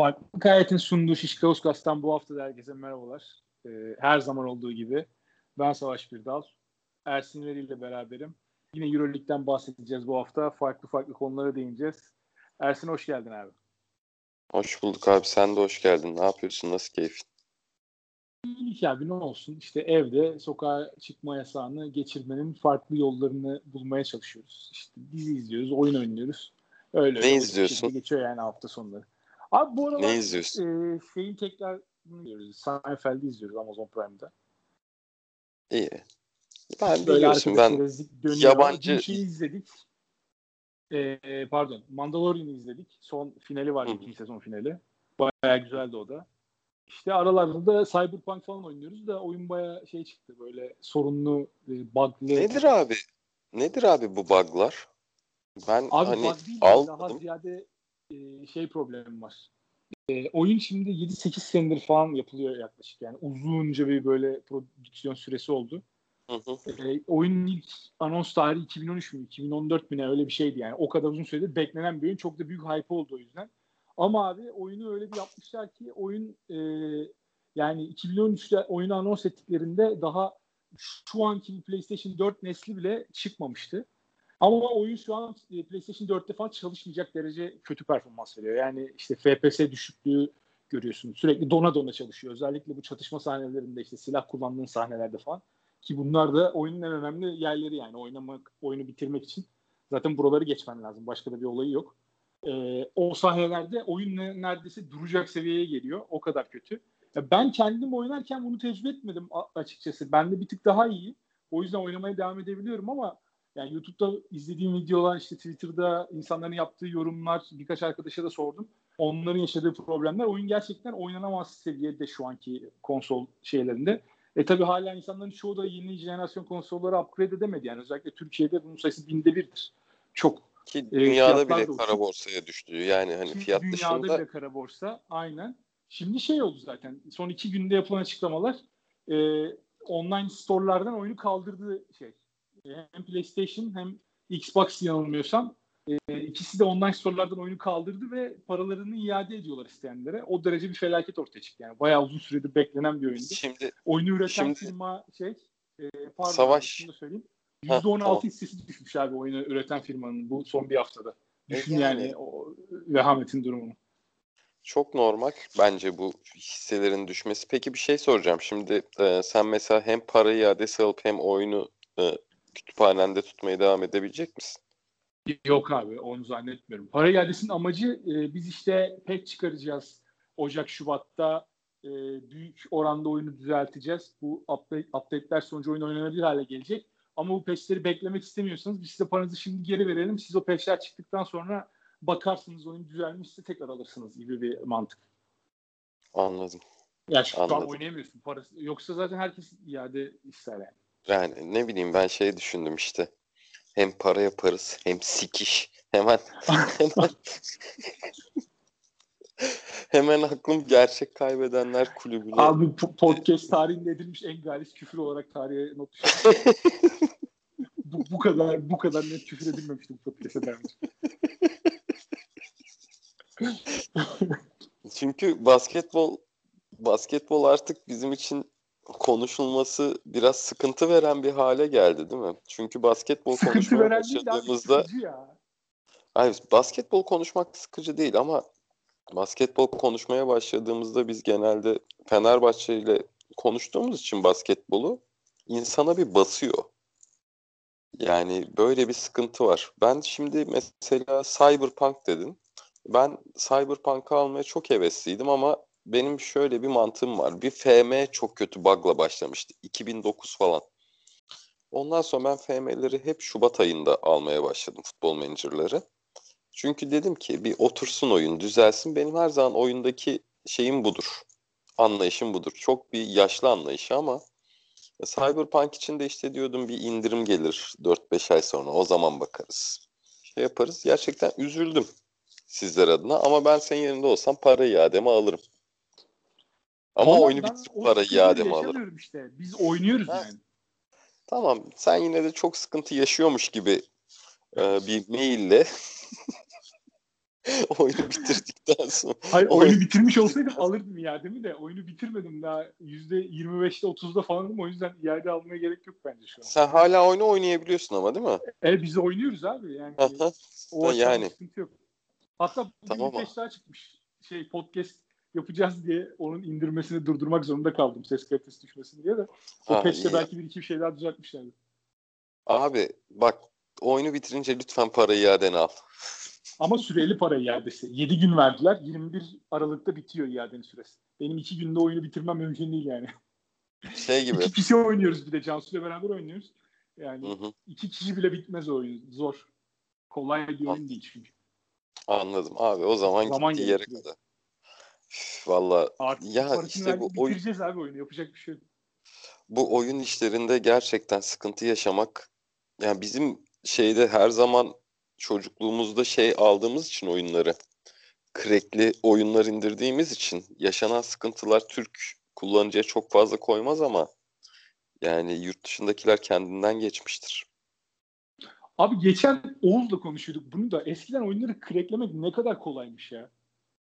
Farklı Hayat'ın sunduğu Şişkausgas'tan bu hafta da herkese merhabalar. Ee, her zaman olduğu gibi ben Savaş Birdal. Ersin Veri ile beraberim. Yine Euroleague'den bahsedeceğiz bu hafta. Farklı farklı konulara değineceğiz. Ersin hoş geldin abi. Hoş bulduk abi. Sen de hoş geldin. Ne yapıyorsun? Nasıl keyfin? İyilik abi ne olsun. İşte evde sokağa çıkma yasağını geçirmenin farklı yollarını bulmaya çalışıyoruz. İşte dizi izliyoruz, oyun oynuyoruz. Öyle. Ne izliyorsun? Geçiyor yani hafta sonları. Abi bu aralar ne izliyorsun? E, şeyin tekrar izliyoruz. Seinfeld'i izliyoruz Amazon Prime'da. İyi. Ben Böyle biliyorsun ben yabancı... Dün şeyi izledik. E, pardon. Mandalorian'ı izledik. Son finali var. ikinci sezon finali. Bayağı güzeldi o da. İşte aralarda da Cyberpunk falan oynuyoruz da oyun bayağı şey çıktı böyle sorunlu, e, bug'lı. Nedir abi? Nedir abi bu bug'lar? Ben abi hani bug değil, almadım. daha ziyade e, şey problemi var. E, oyun şimdi 7-8 senedir falan yapılıyor yaklaşık yani uzunca bir böyle prodüksiyon süresi oldu. Hı hı. E, oyunun ilk anons tarihi 2013 mü 2014 mi ne öyle bir şeydi yani o kadar uzun süredir beklenen bir oyun çok da büyük hype oldu o yüzden. Ama abi oyunu öyle bir yapmışlar ki oyun e, yani 2013'te oyunu anons ettiklerinde daha şu anki PlayStation 4 nesli bile çıkmamıştı. Ama oyun şu an e, PlayStation 4'te falan çalışmayacak derece kötü performans veriyor. Yani işte FPS düşüklüğü görüyorsun. Sürekli dona dona çalışıyor. Özellikle bu çatışma sahnelerinde işte silah kullandığın sahnelerde falan. Ki bunlar da oyunun en önemli yerleri yani oynamak, oyunu bitirmek için. Zaten buraları geçmen lazım. Başka da bir olayı yok. Ee, o sahnelerde oyun neredeyse duracak seviyeye geliyor. O kadar kötü. Ya ben kendim oynarken bunu tecrübe etmedim açıkçası. Ben de bir tık daha iyi. O yüzden oynamaya devam edebiliyorum ama yani YouTube'da izlediğim videolar, işte Twitter'da insanların yaptığı yorumlar, birkaç arkadaşa da sordum. Onların yaşadığı problemler oyun gerçekten oynanamaz seviyede şu anki konsol şeylerinde. E tabi hala insanların çoğu da yeni jenerasyon konsolları upgrade edemedi. Yani özellikle Türkiye'de bunun sayısı binde birdir. Çok. Ki e, dünyada e, bile kara borsaya düştü. Yani hani fiyat dünyada dışında. Dünyada bile kara borsa. Aynen. Şimdi şey oldu zaten. Son iki günde yapılan açıklamalar e, online storelardan oyunu kaldırdığı şey hem PlayStation hem Xbox yanılmıyorsam e, ikisi de online storelardan oyunu kaldırdı ve paralarını iade ediyorlar isteyenlere. O derece bir felaket ortaya çıktı. Yani bayağı uzun süredir beklenen bir oyundu. Şimdi oyunu üreten şimdi, firma şey e, pardon Savaş. söyleyeyim. %16 tamam. hissesi düşmüş abi oyunu üreten firmanın bu son bir haftada. Düşün yani, yani o vehametin durumunu. Çok normal bence bu hisselerin düşmesi. Peki bir şey soracağım. Şimdi e, sen mesela hem para iadesi alıp hem oyunu e, kütüphanende tutmaya devam edebilecek misin? Yok abi onu zannetmiyorum. Para iadesinin amacı e, biz işte pek çıkaracağız. Ocak, Şubat'ta e, büyük oranda oyunu düzelteceğiz. Bu update, update'ler sonucu oyun oynanabilir hale gelecek. Ama bu patch'leri beklemek istemiyorsanız biz size paranızı şimdi geri verelim. Siz o patch'ler çıktıktan sonra bakarsınız oyun düzelmişse tekrar alırsınız gibi bir mantık. Anladım. Ya şu Anladım. an oynayamıyorsun. Parası. Yoksa zaten herkes iade ister yani. Yani ne bileyim ben şey düşündüm işte. Hem para yaparız hem sikiş. Hemen hemen hemen aklım gerçek kaybedenler kulübüne. Abi podcast tarihinde edilmiş en galis küfür olarak tarihe not bu, bu kadar bu kadar net küfür edilmemişti bu podcast'e daha Çünkü basketbol basketbol artık bizim için konuşulması biraz sıkıntı veren bir hale geldi değil mi? Çünkü basketbol konuşmaya başladığımızda Hayır, basketbol konuşmak sıkıcı değil ama basketbol konuşmaya başladığımızda biz genelde Fenerbahçe ile konuştuğumuz için basketbolu insana bir basıyor. Yani böyle bir sıkıntı var. Ben şimdi mesela Cyberpunk dedim. Ben Cyberpunk'ı almaya çok hevesliydim ama benim şöyle bir mantığım var. Bir FM çok kötü bug'la başlamıştı. 2009 falan. Ondan sonra ben FM'leri hep Şubat ayında almaya başladım futbol menajerleri. Çünkü dedim ki bir otursun oyun düzelsin. Benim her zaman oyundaki şeyim budur. Anlayışım budur. Çok bir yaşlı anlayışı ama Cyberpunk için de işte diyordum bir indirim gelir 4-5 ay sonra. O zaman bakarız. Şey yaparız. Gerçekten üzüldüm sizler adına ama ben senin yerinde olsam para iademi alırım. Ama Oğlum, oyunu bitirip para iademi alırım. işte. Biz oynuyoruz ha. yani. Tamam. Sen yine de çok sıkıntı yaşıyormuş gibi e, bir maille oyunu bitirdikten sonra. Hayır oyunu bitirmiş olsaydım alırdım ya değil mi de oyunu bitirmedim daha %25'te 30'da falanım o yüzden iade almaya gerek yok bence şu an. Sen hala oyunu oynayabiliyorsun ama değil mi? E biz oynuyoruz abi yani. o yani. sıkıntı yok. Hatta bugün tamam. bir daha çıkmış. Şey podcast yapacağız diye onun indirmesini durdurmak zorunda kaldım ses kalitesi düşmesin diye de. O peşte belki bir iki bir şey daha düzeltmişlerdi. Abi bak oyunu bitirince lütfen parayı iadeni al. Ama süreli para iadesi. 7 gün verdiler. 21 Aralık'ta bitiyor iadenin süresi. Benim 2 günde oyunu bitirmem mümkün değil yani. Şey gibi. İki kişi oynuyoruz bir de. Cansu'yla beraber oynuyoruz. Yani hı hı. iki kişi bile bitmez oyun. Zor. Kolay bir oyun değil çünkü. Anladım abi. O zaman, zaman gittiği yere kadar. Valla ya işte bu oyun... abi oyunu. Yapacak bir şey yok. Bu oyun işlerinde gerçekten sıkıntı yaşamak yani bizim şeyde her zaman çocukluğumuzda şey aldığımız için oyunları crackli oyunlar indirdiğimiz için yaşanan sıkıntılar Türk kullanıcıya çok fazla koymaz ama yani yurt dışındakiler kendinden geçmiştir. Abi geçen Oğuz'la konuşuyorduk bunu da. Eskiden oyunları cracklemek ne kadar kolaymış ya.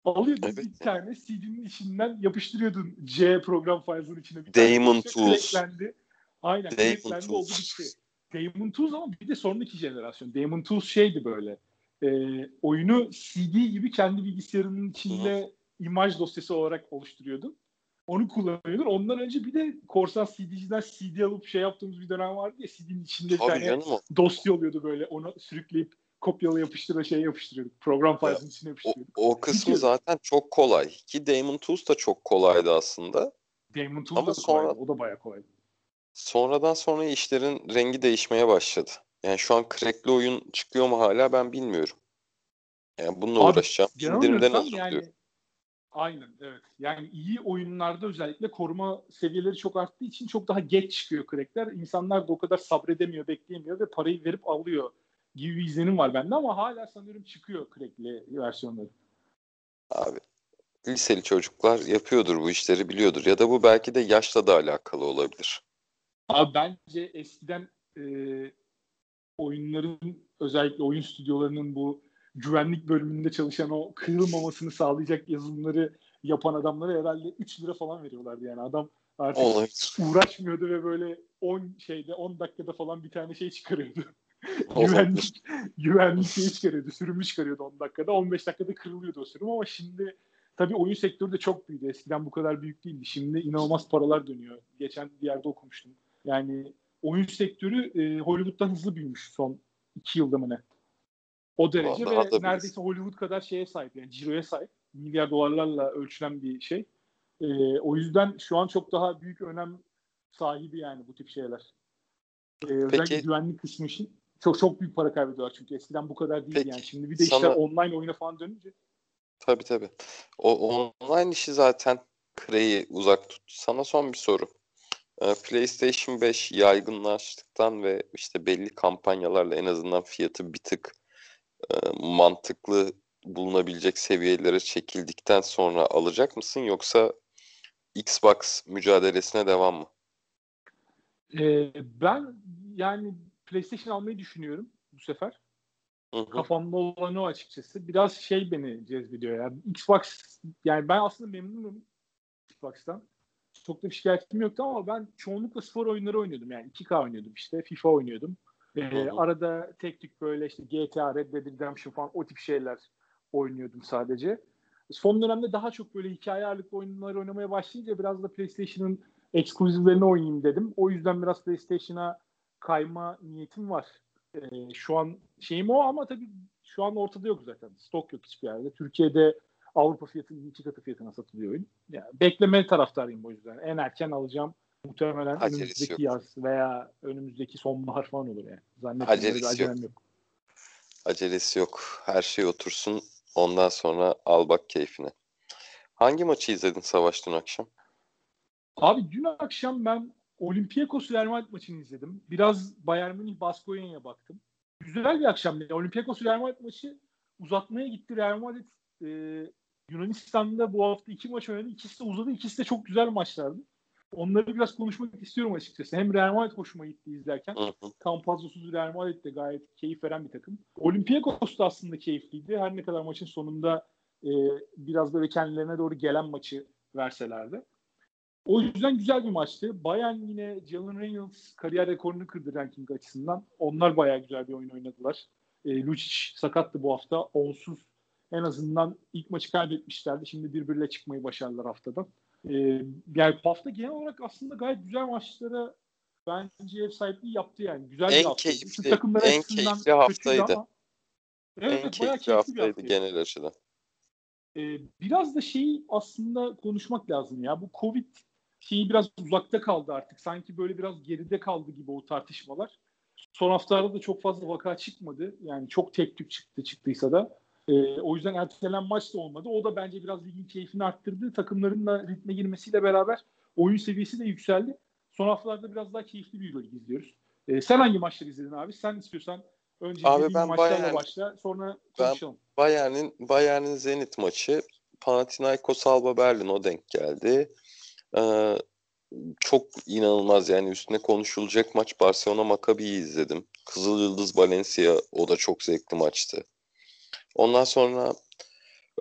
Alıyordun evet. bir tane CD'nin içinden yapıştırıyordun C program files'ın içine. Bir Demon Tools. Cracklendi. Aynen. Demon Tools. oldu bitti. Demon Tools ama bir de sonraki jenerasyon. Demon Tools şeydi böyle. E, oyunu CD gibi kendi bilgisayarının içinde Hı. imaj dosyası olarak oluşturuyordun. Onu kullanıyordun. Ondan önce bir de korsan CD'ciden CD alıp şey yaptığımız bir dönem vardı ya CD'nin içinde bir tane dosya oluyordu böyle. Onu sürükleyip kopyala yapıştıra şey yapıştırıyorduk. Program filesinin içine yapıştırıyorduk. O, o kısmı zaten çok kolay. Ki Demon Tools da çok kolaydı aslında. Demon Tools Ama da sonra, kolaydı. O da bayağı kolaydı. Sonradan sonra işlerin rengi değişmeye başladı. Yani şu an crackli oyun çıkıyor mu hala ben bilmiyorum. Yani bununla Abi, uğraşacağım. İndirimden alırım yani. Aynen evet. Yani iyi oyunlarda özellikle koruma seviyeleri çok arttığı için çok daha geç çıkıyor crackler. İnsanlar da o kadar sabredemiyor, bekleyemiyor ve parayı verip alıyor gibi bir izlenim var bende ama hala sanıyorum çıkıyor crackli versiyonları. Abi liseli çocuklar yapıyordur bu işleri biliyordur ya da bu belki de yaşla da alakalı olabilir. Abi bence eskiden e, oyunların özellikle oyun stüdyolarının bu güvenlik bölümünde çalışan o kırılmamasını sağlayacak yazılımları yapan adamlara herhalde 3 lira falan veriyorlardı yani adam artık Olabilir. uğraşmıyordu ve böyle 10 şeyde 10 dakikada falan bir tane şey çıkarıyordu. Güvenlik, güvenlik şeyi çıkarıyordu. Sürümü çıkarıyordu 10 dakikada. 15 dakikada kırılıyordu o sürüm ama şimdi tabii oyun sektörü de çok büyüdü. Eskiden bu kadar büyük değildi. Şimdi inanılmaz paralar dönüyor. Geçen bir yerde okumuştum. Yani oyun sektörü e, Hollywood'dan hızlı büyümüş son iki yılda mı ne? O derece Vallahi ve neredeyse Hollywood kadar şeye sahip yani ciroya sahip. Milyar dolarlarla ölçülen bir şey. E, o yüzden şu an çok daha büyük önem sahibi yani bu tip şeyler. E, özellikle Peki, güvenlik kısmı için çok çok büyük para kaybediyorlar çünkü eskiden bu kadar değil yani. Şimdi bir de sana, işler online oyuna falan dönünce. Tabii tabii. O online işi zaten Craig'i uzak tut. Sana son bir soru. Ee, PlayStation 5 yaygınlaştıktan ve işte belli kampanyalarla en azından fiyatı bir tık e, mantıklı bulunabilecek seviyelere çekildikten sonra alacak mısın yoksa Xbox mücadelesine devam mı? Ee, ben yani PlayStation almayı düşünüyorum bu sefer. Hı hı. Kafamda olan o açıkçası. Biraz şey beni cezbediyor yani. Xbox yani ben aslında memnunum Xbox'tan çok da bir şikayetim yoktu ama ben çoğunlukla spor oyunları oynuyordum. Yani 2K oynuyordum işte. FIFA oynuyordum. Ee, arada tek tük böyle işte GTA, Red Dead Redemption falan o tip şeyler oynuyordum sadece. Son dönemde daha çok böyle hikaye ağırlıklı oyunlar oynamaya başlayınca biraz da PlayStation'ın ekskluzivlerini oynayayım dedim. O yüzden biraz PlayStation'a kayma niyetim var. Ee, şu an şeyim o ama tabii şu an ortada yok zaten. Stok yok hiçbir yerde. Türkiye'de Avrupa fiyatının iki katı fiyatına satılıyor oyun. Yani bekleme taraftarıyım bu yüzden. En erken alacağım muhtemelen Acelesi önümüzdeki yok. yaz veya önümüzdeki sonbahar falan olur yani. Zannetmiyorum Acelesi yok. yok. Acelesi yok. Her şey otursun. Ondan sonra al bak keyfine. Hangi maçı izledin Savaş dün akşam? Abi dün akşam ben Olympiakos Real Madrid maçını izledim. Biraz Bayern Münih Baskonya'ya baktım. Güzel bir akşam. Olympiakos Real Madrid maçı uzatmaya gitti. Real Madrid e, Yunanistan'da bu hafta iki maç oynadı. İkisi de uzadı. İkisi de çok güzel maçlardı. onları biraz konuşmak istiyorum açıkçası. Hem Real Madrid hoşuma gitti izlerken. Campazzo'suz Real Madrid de gayet keyif veren bir takım. Olympiakos da aslında keyifliydi. Her ne kadar maçın sonunda e, biraz böyle kendilerine doğru gelen maçı verselerdi. O yüzden güzel bir maçtı. Bayern yine Jalen Reynolds kariyer rekorunu kırdı ranking açısından. Onlar bayağı güzel bir oyun oynadılar. E, Lucic sakattı bu hafta. Onsuz en azından ilk maçı kaybetmişlerdi. Şimdi birbirle çıkmayı başardılar haftada. E, yani hafta genel olarak aslında gayet güzel maçlara bence ev sahipliği yaptı yani. Güzel en bir haftaydı. Keyifli, en keyifli haftaydı. Ama, evet, en keyifli, haftaydı genel açıdan. Ee, biraz da şeyi aslında konuşmak lazım ya. Bu Covid şeyi biraz uzakta kaldı artık. Sanki böyle biraz geride kaldı gibi o tartışmalar. Son haftalarda da çok fazla vaka çıkmadı. Yani çok tek tük çıktı çıktıysa da. E, o yüzden ertelenen maç da olmadı. O da bence biraz ligin keyfini arttırdı. Takımların da ritme girmesiyle beraber oyun seviyesi de yükseldi. Son haftalarda biraz daha keyifli bir Euroleague izliyoruz. E, sen hangi maçları izledin abi? Sen istiyorsan önce abi ben maçlarla Bayern, başla sonra konuşalım. Ben Bayern'in Bayern'in Zenit maçı Panathinaikos Alba Berlin o denk geldi. Ee, çok inanılmaz yani üstüne konuşulacak maç Barcelona Maccabi'yi izledim. Kızıl Yıldız Valencia o da çok zevkli maçtı. Ondan sonra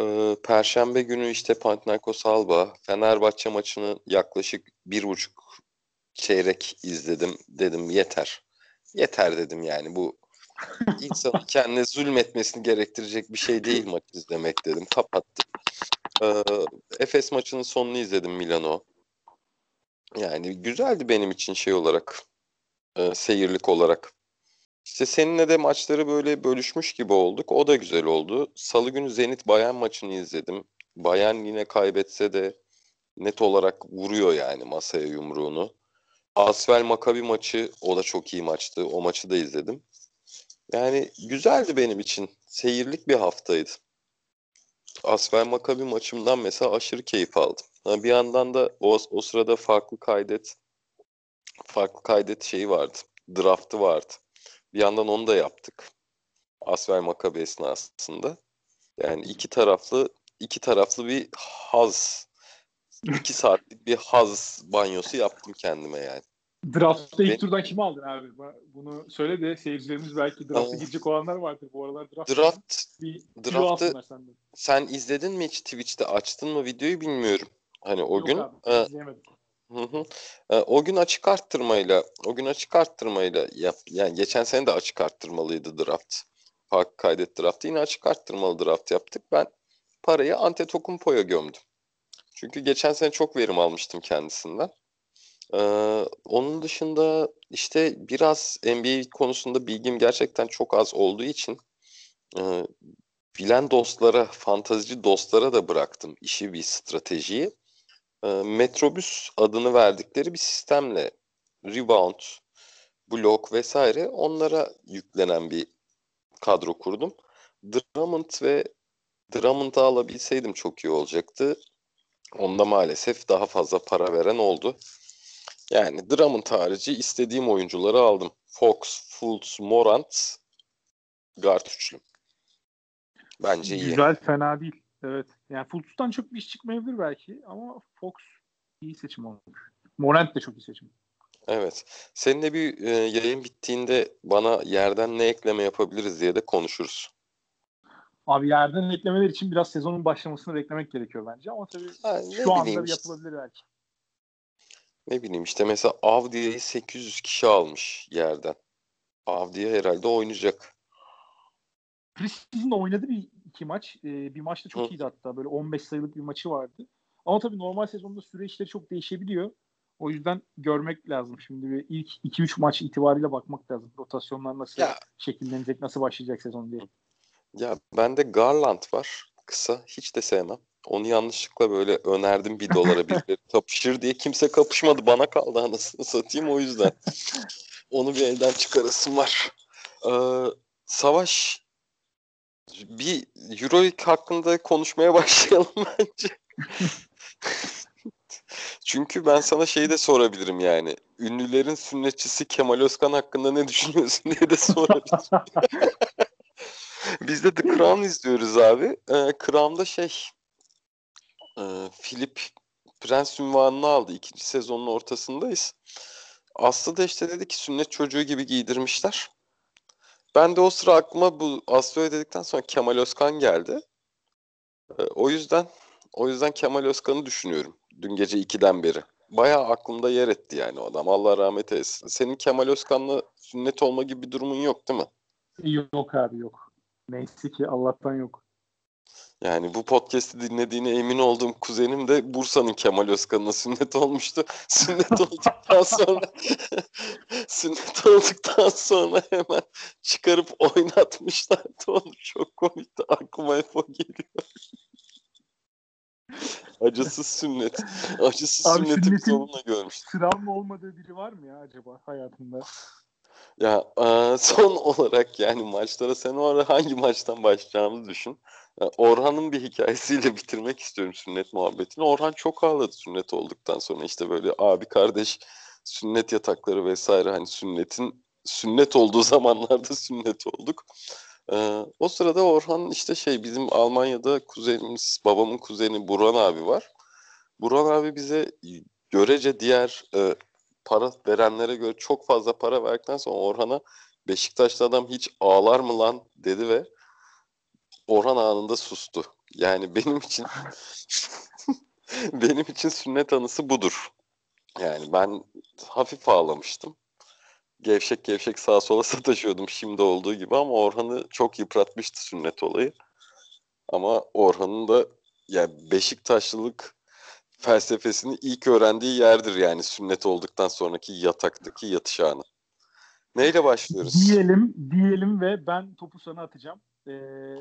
e, Perşembe günü işte Panathinaikos Alba Fenerbahçe maçını yaklaşık bir buçuk çeyrek izledim. Dedim yeter. Yeter dedim yani bu insanın kendine zulmetmesini gerektirecek bir şey değil maç izlemek dedim. Kapattım. Ee, Efes maçının sonunu izledim Milano. Yani güzeldi benim için şey olarak. E, seyirlik olarak. İşte seninle de maçları böyle bölüşmüş gibi olduk. O da güzel oldu. Salı günü Zenit Bayan maçını izledim. Bayan yine kaybetse de net olarak vuruyor yani masaya yumruğunu. Asvel Makabi maçı o da çok iyi maçtı. O maçı da izledim. Yani güzeldi benim için. Seyirlik bir haftaydı. Asvel Makabi maçımdan mesela aşırı keyif aldım. Bir yandan da o, o sırada farklı kaydet farklı kaydet şeyi vardı. Draftı vardı. Bir yandan onu da yaptık. Asvel Makabi esnasında. Yani iki taraflı iki taraflı bir haz iki saatlik bir haz banyosu yaptım kendime yani. Draft'ta ilk ben... turdan kimi aldın abi? Bunu söyle de seyircilerimiz belki draft'a girecek olanlar vardır. Bu aralar draft, draft bir draft'ı sen izledin mi hiç Twitch'te açtın mı videoyu bilmiyorum. Hani o Yok gün abi, e, Hı hı. E, o gün açık arttırmayla, o gün açık arttırmayla yap, yani geçen sene de açık arttırmalıydı draft. Park kaydet draftı. Yine açık arttırmalı draft yaptık. Ben parayı Antetokounmpo'ya gömdüm. Çünkü geçen sene çok verim almıştım kendisinden. Ee, onun dışında işte biraz NBA konusunda bilgim gerçekten çok az olduğu için e, bilen dostlara, fantazici dostlara da bıraktım işi bir stratejiyi. E, Metrobüs adını verdikleri bir sistemle rebound, blok vesaire onlara yüklenen bir kadro kurdum. Drummond ve Drummond'ı alabilseydim çok iyi olacaktı. Onda maalesef daha fazla para veren oldu. Yani Drummond harici istediğim oyuncuları aldım. Fox, Fultz, Morant, guard üçlü. Bence iyi. Güzel, fena değil. Evet. Yani Fultz'tan çok bir iş çıkmayabilir belki ama Fox iyi seçim olmuş. Morant de çok iyi seçim. Evet. Seninle bir e, yayın bittiğinde bana yerden ne ekleme yapabiliriz diye de konuşuruz. Abi yerden eklemeler için biraz sezonun başlamasını beklemek gerekiyor bence ama tabii ha, şu anda işte. yapılabilir belki. Ne bileyim işte mesela Avdia'yı 800 kişi almış yerden. Avdia herhalde oynayacak. Preseason'da oynadı bir iki maç. Ee, bir maçta çok iyiydi hatta. Böyle 15 sayılık bir maçı vardı. Ama tabii normal sezonda süreçleri çok değişebiliyor. O yüzden görmek lazım. Şimdi bir ilk 2-3 maç itibariyle bakmak lazım. Rotasyonlar nasıl ya. şekillenecek, nasıl başlayacak sezon diye. Ya bende Garland var. Kısa. Hiç de sevmem. Onu yanlışlıkla böyle önerdim bir dolara birileri kapışır diye kimse kapışmadı. Bana kaldı anasını satayım o yüzden. Onu bir elden çıkarasım var. Ee, Savaş bir Euroleague hakkında konuşmaya başlayalım bence. Çünkü ben sana şeyi de sorabilirim yani. Ünlülerin sünnetçisi Kemal Özkan hakkında ne düşünüyorsun diye de sorabilirim. Biz de The Crown izliyoruz abi. Ee, Crown'da şey e, Philip Prens ünvanını aldı. İkinci sezonun ortasındayız. Aslı da işte dedi ki sünnet çocuğu gibi giydirmişler. Ben de o sıra aklıma bu Aslı'ya dedikten sonra Kemal Özkan geldi. Ee, o yüzden o yüzden Kemal Özkan'ı düşünüyorum. Dün gece 2'den beri. Bayağı aklımda yer etti yani o adam. Allah rahmet eylesin. Senin Kemal Özkan'la sünnet olma gibi bir durumun yok değil mi? Yok abi yok. Neyse ki Allah'tan yok. Yani bu podcast'i dinlediğine emin olduğum kuzenim de Bursa'nın Kemal Özkan'ına sünnet olmuştu. Sünnet olduktan sonra sünnet olduktan sonra hemen çıkarıp oynatmışlardı onu. Çok komikti. Aklıma hep o geliyor. Acısız sünnet. Acısız Abi sünneti biz onunla görmüştüm. Travma olmadığı biri var mı ya acaba hayatında? Ya son olarak yani maçlara sen o ara hangi maçtan başlayacağımızı düşün. Orhan'ın bir hikayesiyle bitirmek istiyorum sünnet muhabbetini. Orhan çok ağladı sünnet olduktan sonra işte böyle abi kardeş sünnet yatakları vesaire hani sünnetin sünnet olduğu zamanlarda sünnet olduk. Ee, o sırada Orhan işte şey bizim Almanya'da kuzenimiz babamın kuzeni Buran abi var. Buran abi bize görece diğer e, para verenlere göre çok fazla para verdikten sonra Orhan'a Beşiktaşlı adam hiç ağlar mı lan dedi ve Orhan anında sustu. Yani benim için benim için sünnet anısı budur. Yani ben hafif ağlamıştım. Gevşek gevşek sağa sola sataşıyordum şimdi olduğu gibi ama Orhan'ı çok yıpratmıştı sünnet olayı. Ama Orhan'ın da yani Beşiktaşlılık felsefesini ilk öğrendiği yerdir yani sünnet olduktan sonraki yataktaki yatış anı. Neyle başlıyoruz? Diyelim, diyelim ve ben topu sana atacağım. Ee,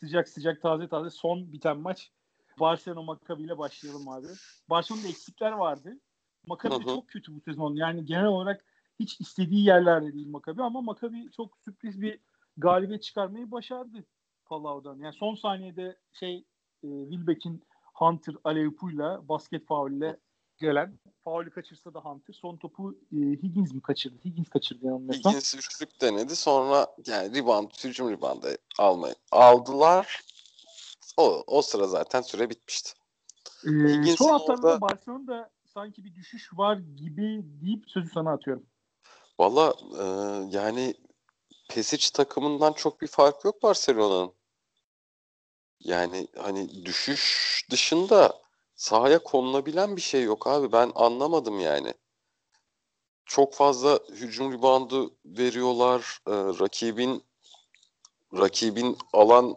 sıcak sıcak taze taze son biten maç. Barcelona Maccabi ile başlayalım abi. Barcelona'da eksikler vardı. Maccabi çok kötü bu sezon. Yani genel olarak hiç istediği yerlerde değil Maccabi ama Maccabi çok sürpriz bir galibiyet çıkarmayı başardı Palau'dan. Yani son saniyede şey e, Wilbeck'in Hunter Aleypu'yla basket faulle gelen faulü kaçırsa da Hunter son topu e, Higgins mi kaçırdı? Higgins kaçırdı yanılmıyorsam. Higgins üçlük denedi. Sonra yani rebound, hücum reboundı almayı aldılar. O, o sıra zaten süre bitmişti. Ee, son haftalarda orada... Barcelona'da sanki bir düşüş var gibi deyip sözü sana atıyorum. Valla e, yani Pesic takımından çok bir fark yok Barcelona'nın. Yani hani düşüş dışında sahaya konulabilen bir şey yok abi. Ben anlamadım yani. Çok fazla hücum ribandı veriyorlar. Ee, rakibin rakibin alan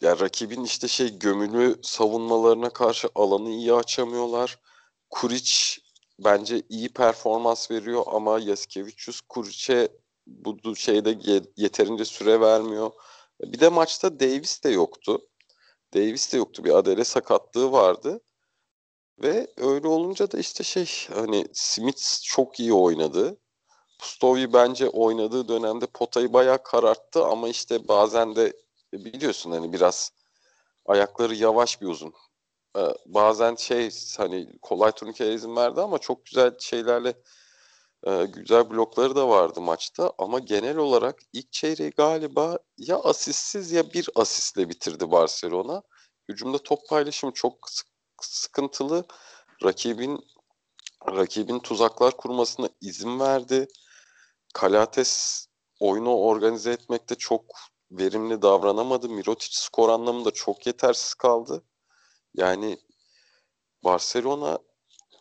ya rakibin işte şey gömülü savunmalarına karşı alanı iyi açamıyorlar. Kuriç bence iyi performans veriyor ama Yaskevicius Kuriç'e bu şeyde yeterince süre vermiyor. Bir de maçta Davis de yoktu. Davis de yoktu. Bir Adele sakatlığı vardı. Ve öyle olunca da işte şey hani Smith çok iyi oynadı. Stovi bence oynadığı dönemde potayı bayağı kararttı ama işte bazen de biliyorsun hani biraz ayakları yavaş bir uzun. Ee, bazen şey hani kolay turnikeye izin verdi ama çok güzel şeylerle güzel blokları da vardı maçta ama genel olarak ilk çeyreği galiba ya asistsiz ya bir asistle bitirdi Barcelona. Hücumda top paylaşımı çok sıkıntılı. Rakibin rakibin tuzaklar kurmasına izin verdi. Kalates oyunu organize etmekte çok verimli davranamadı. Mirotic skor anlamında çok yetersiz kaldı. Yani Barcelona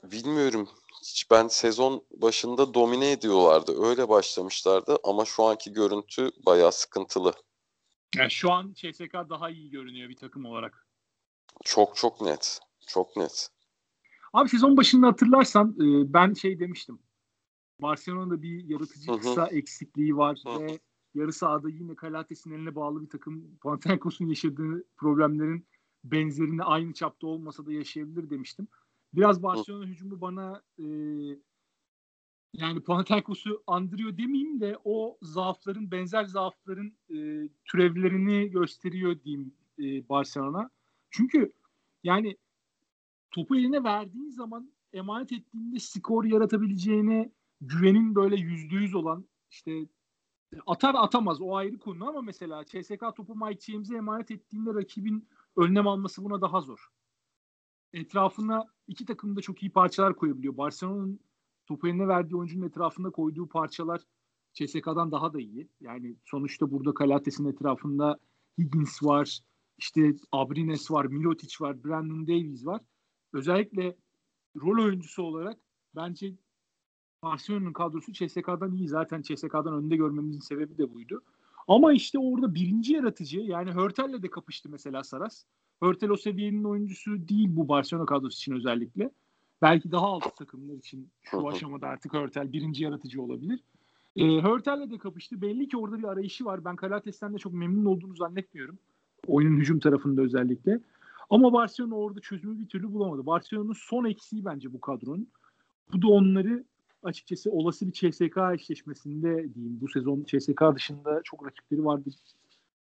bilmiyorum hiç ben sezon başında domine ediyorlardı. Öyle başlamışlardı ama şu anki görüntü bayağı sıkıntılı. Yani şu an CSK daha iyi görünüyor bir takım olarak. Çok çok net. Çok net. Abi sezon başında hatırlarsan e, ben şey demiştim. Barcelona'da bir yaratıcı Hı-hı. kısa eksikliği var Hı-hı. ve yarı sahada yine Kalates'in eline bağlı bir takım Panathinaikos'un yaşadığı problemlerin benzerini aynı çapta olmasa da yaşayabilir demiştim. Biraz Barcelona hücumu bana e, yani Panathinaikos'u andırıyor demeyeyim de o zaafların benzer zaafların e, türevlerini gösteriyor diyeyim e, Barcelona. Çünkü yani topu eline verdiğin zaman emanet ettiğinde skor yaratabileceğine güvenin böyle yüzde yüz olan işte atar atamaz o ayrı konu ama mesela CSK topu Mike James'e emanet ettiğinde rakibin önlem alması buna daha zor. Etrafına iki takım da çok iyi parçalar koyabiliyor. Barcelona'nın topu eline verdiği oyuncunun etrafında koyduğu parçalar CSK'dan daha da iyi. Yani sonuçta burada Kalates'in etrafında Higgins var, işte Abrines var, Milotic var, Brandon Davies var. Özellikle rol oyuncusu olarak bence Barcelona'nın kadrosu CSK'dan iyi. Zaten CSK'dan önde görmemizin sebebi de buydu. Ama işte orada birinci yaratıcı yani Hörtel'le de kapıştı mesela Saras. Hörtel o seviyenin oyuncusu değil bu Barcelona kadrosu için özellikle. Belki daha alt takımlar için şu aşamada artık Hörtel birinci yaratıcı olabilir. E, Hörtel'le de kapıştı. Belli ki orada bir arayışı var. Ben Kalates'ten de çok memnun olduğunu zannetmiyorum. Oyunun hücum tarafında özellikle. Ama Barcelona orada çözümü bir türlü bulamadı. Barcelona'nın son eksiği bence bu kadronun. Bu da onları açıkçası olası bir CSK eşleşmesinde diyeyim bu sezon CSK dışında çok rakipleri vardı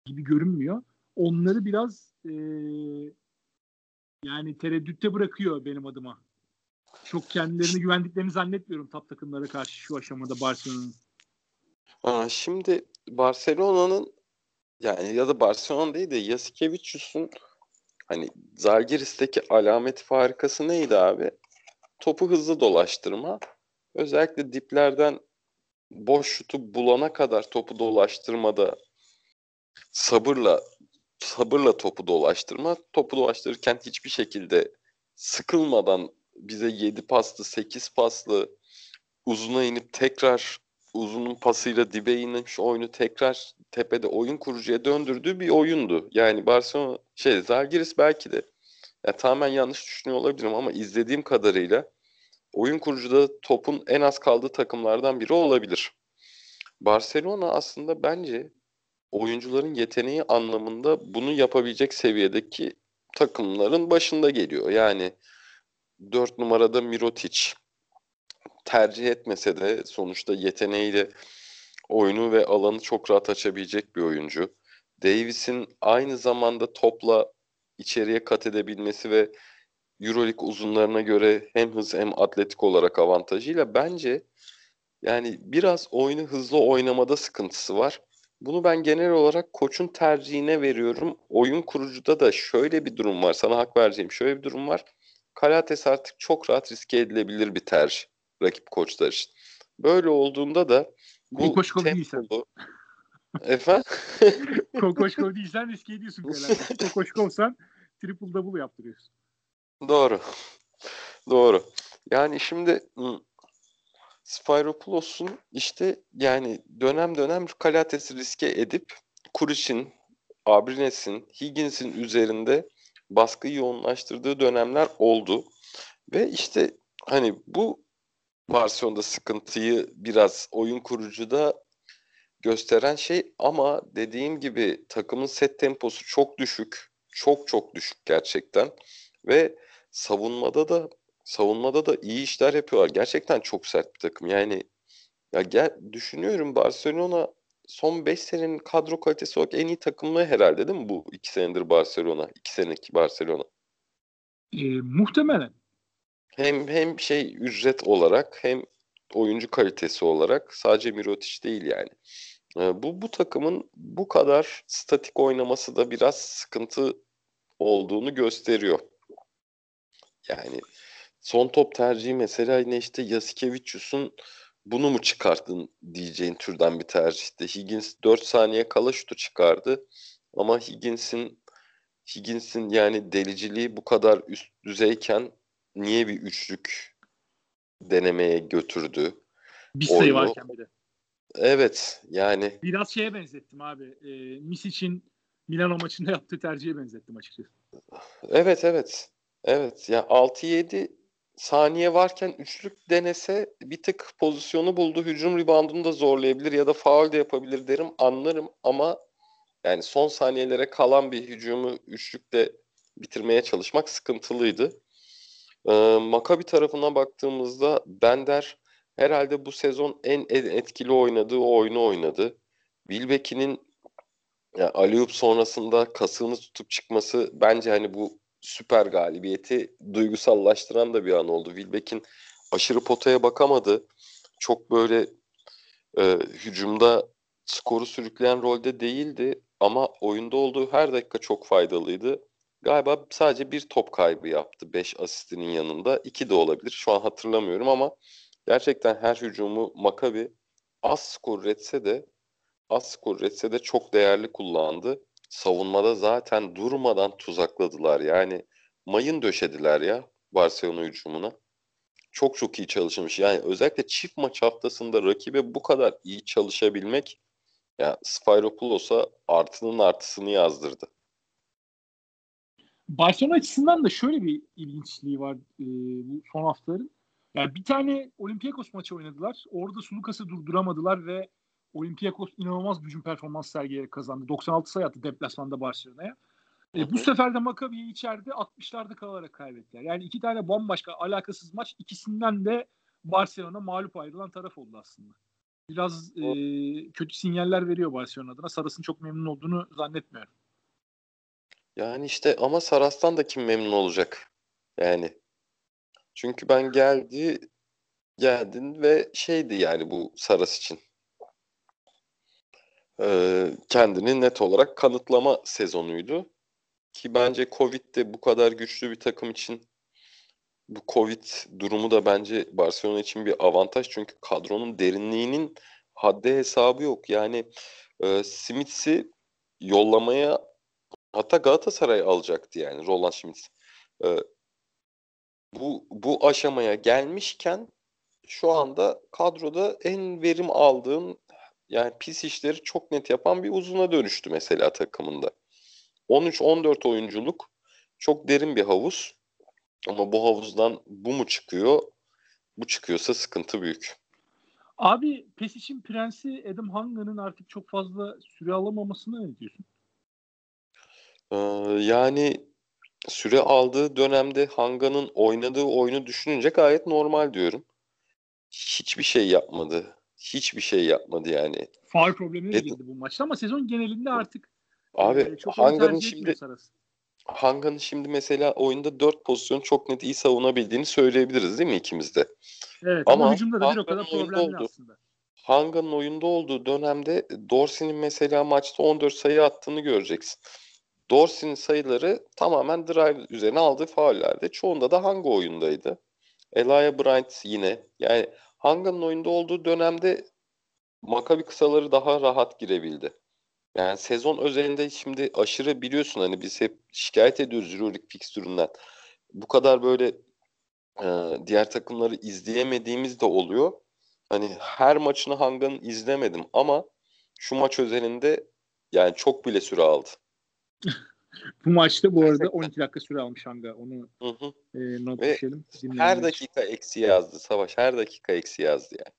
gibi görünmüyor. Onları biraz e, yani tereddütte bırakıyor benim adıma. Çok kendilerine güvendiklerini zannetmiyorum top takımlara karşı şu aşamada Barcelona'nın. Aa, şimdi Barcelona'nın yani ya da Barcelona değil de Yasikevicius'un hani Zalgiris'teki alamet farikası neydi abi? Topu hızlı dolaştırma. Özellikle diplerden boş şutu bulana kadar topu dolaştırmada sabırla sabırla topu dolaştırma. Topu dolaştırırken hiçbir şekilde sıkılmadan bize 7 paslı, 8 paslı uzuna inip tekrar uzunun pasıyla dibe inmiş oyunu tekrar tepede oyun kurucuya döndürdüğü bir oyundu. Yani Barcelona şey Zalgiris belki de ya tamamen yanlış düşünüyor olabilirim ama izlediğim kadarıyla oyun kurucuda topun en az kaldığı takımlardan biri olabilir. Barcelona aslında bence oyuncuların yeteneği anlamında bunu yapabilecek seviyedeki takımların başında geliyor. Yani 4 numarada Mirotic tercih etmese de sonuçta yeteneğiyle oyunu ve alanı çok rahat açabilecek bir oyuncu. Davis'in aynı zamanda topla içeriye kat edebilmesi ve Euroleague uzunlarına göre hem hız hem atletik olarak avantajıyla bence yani biraz oyunu hızlı oynamada sıkıntısı var. Bunu ben genel olarak koçun tercihine veriyorum. Oyun kurucuda da şöyle bir durum var. Sana hak vereceğim şöyle bir durum var. Kalates artık çok rahat riske edilebilir bir tercih rakip koçlar için. Böyle olduğunda da bu Kokoşkov değilsen. Efendim? Kokoşkov değilsen riske ediyorsun Kalates. Kokoşkovsan triple double yaptırıyorsun. Doğru. Doğru. Yani şimdi Spyropoulos'un işte yani dönem dönem Kalates'i riske edip Kuric'in, Abrines'in, Higgins'in üzerinde baskıyı yoğunlaştırdığı dönemler oldu. Ve işte hani bu Barcelona'da sıkıntıyı biraz oyun kurucuda gösteren şey ama dediğim gibi takımın set temposu çok düşük. Çok çok düşük gerçekten. Ve savunmada da savunmada da iyi işler yapıyorlar. Gerçekten çok sert bir takım. Yani ya gel düşünüyorum Barcelona son 5 senenin kadro kalitesi olarak en iyi takımı herhalde değil mi bu 2 senedir Barcelona? 2 seneki Barcelona. E, muhtemelen. Hem hem şey ücret olarak hem oyuncu kalitesi olarak sadece Mirotic değil yani. E, bu bu takımın bu kadar statik oynaması da biraz sıkıntı olduğunu gösteriyor. Yani son top tercihi mesela yine işte Yasikevicius'un bunu mu çıkarttın diyeceğin türden bir tercihti. Higgins 4 saniye kala şutu çıkardı. Ama Higgins'in Higgins'in yani deliciliği bu kadar üst düzeyken niye bir üçlük denemeye götürdü? Bir sayı varken bir de. Evet yani. Biraz şeye benzettim abi. E, Misic'in Milano maçında yaptığı tercihe benzettim açıkçası. Evet evet. Evet ya 6-7 saniye varken üçlük denese bir tık pozisyonu buldu. Hücum reboundunu da zorlayabilir ya da faul de yapabilir derim anlarım ama yani son saniyelere kalan bir hücumu üçlükle bitirmeye çalışmak sıkıntılıydı. Ee, Makabi tarafına baktığımızda Bender herhalde bu sezon en etkili oynadığı oyunu oynadı. Wilbeck'in yani Aliyup sonrasında kasığını tutup çıkması bence hani bu süper galibiyeti duygusallaştıran da bir an oldu. Wilbeck'in aşırı potaya bakamadı. Çok böyle e, hücumda skoru sürükleyen rolde değildi ama oyunda olduğu her dakika çok faydalıydı. galiba sadece bir top kaybı yaptı 5 asistinin yanında. 2 de olabilir. Şu an hatırlamıyorum ama gerçekten her hücumu Makabi az skor etse de az skor etse de çok değerli kullandı. Savunmada zaten durmadan tuzakladılar. Yani mayın döşediler ya Barcelona hücumuna. Çok çok iyi çalışmış. Yani özellikle çift maç haftasında rakibe bu kadar iyi çalışabilmek ya yani Spyropoulos'a artının artısını yazdırdı. Barcelona açısından da şöyle bir ilginçliği var e, bu son haftaların. Yani bir tane Olympiakos maçı oynadılar. Orada Sulukas'ı durduramadılar ve Olympiakos inanılmaz hücum performans sergileyerek kazandı. 96 sayı attı deplasmanda Barcelona'ya. E, bu sefer de Maccabi'yi içeride 60'larda kalarak kaybettiler. Yani iki tane bambaşka alakasız maç. ikisinden de Barcelona mağlup ayrılan taraf oldu aslında. Biraz e, kötü sinyaller veriyor Barcelona adına. Saras'ın çok memnun olduğunu zannetmiyorum. Yani işte ama Saras'tan da kim memnun olacak? Yani çünkü ben geldi geldin ve şeydi yani bu Saras için. Ee, kendini net olarak kanıtlama sezonuydu. Ki bence Covid'de bu kadar güçlü bir takım için bu Covid durumu da bence Barcelona için bir avantaj. Çünkü kadronun derinliğinin haddi hesabı yok. Yani e, Smiths'i yollamaya hatta Galatasaray alacaktı yani Roland Schmitz. E, bu bu aşamaya gelmişken şu anda kadroda en verim aldığım yani pis işleri çok net yapan bir uzuna dönüştü mesela takımında. 13-14 oyunculuk çok derin bir havuz. Ama bu havuzdan bu mu çıkıyor? Bu çıkıyorsa sıkıntı büyük. Abi Pesic'in prensi Adam Hanga'nın artık çok fazla süre alamamasına ne diyorsun? Ee, yani süre aldığı dönemde Hanga'nın oynadığı oyunu düşününce gayet normal diyorum. Hiçbir şey yapmadı. Hiçbir şey yapmadı yani. Faul problemleri girdi bu maçta ama sezon genelinde artık Abi e, Hanga'nın şimdi Hanga'nın şimdi mesela oyunda 4 pozisyon çok net iyi savunabildiğini söyleyebiliriz değil mi ikimiz de? Evet ama, ama hücumda da bir o kadar problemli oldu. aslında. Hanga'nın oyunda olduğu dönemde Dorsey'nin mesela maçta 14 sayı attığını göreceksin. Dorsey'nin sayıları tamamen drive üzerine aldığı faullerde. Çoğunda da Hanga oyundaydı. Elia Bryant yine. Yani Hanga'nın oyunda olduğu dönemde Makabi kısaları daha rahat girebildi. Yani sezon özelinde şimdi aşırı biliyorsun hani biz hep şikayet ediyoruz Euroleague fikstüründen. Bu kadar böyle e, diğer takımları izleyemediğimiz de oluyor. Hani her maçını Hanga'nın izlemedim ama şu maç özelinde yani çok bile süre aldı. bu maçta bu arada 12 dakika süre almış Hanga. Onu hı hı. E, not Ve düşelim. Her dakika eksi yazdı Savaş. Her dakika eksi yazdı yani.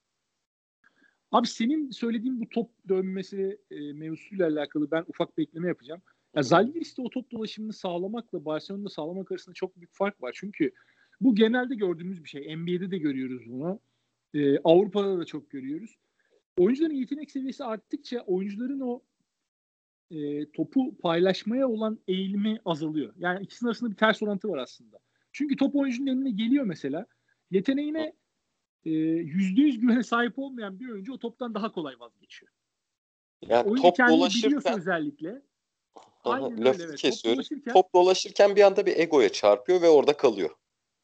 Abi senin söylediğin bu top dönmesi e, mevzusuyla alakalı ben ufak bir ekleme yapacağım. Ya Zalgiris'te o top dolaşımını sağlamakla Barcelona'da sağlamak arasında çok büyük fark var. Çünkü bu genelde gördüğümüz bir şey. NBA'de de görüyoruz bunu. E, Avrupa'da da çok görüyoruz. Oyuncuların yetenek seviyesi arttıkça oyuncuların o e, topu paylaşmaya olan eğilimi azalıyor. Yani ikisinin arasında bir ters orantı var aslında. Çünkü top oyuncunun eline geliyor mesela. Yeteneğine e, yüzde yüz güvene sahip olmayan bir oyuncu o toptan daha kolay vazgeçiyor. Yani Oyuncu top dolaşırken özellikle Aynen lafı öyle, kesiyorum. Top dolaşırken, top dolaşırken bir anda bir egoya çarpıyor ve orada kalıyor.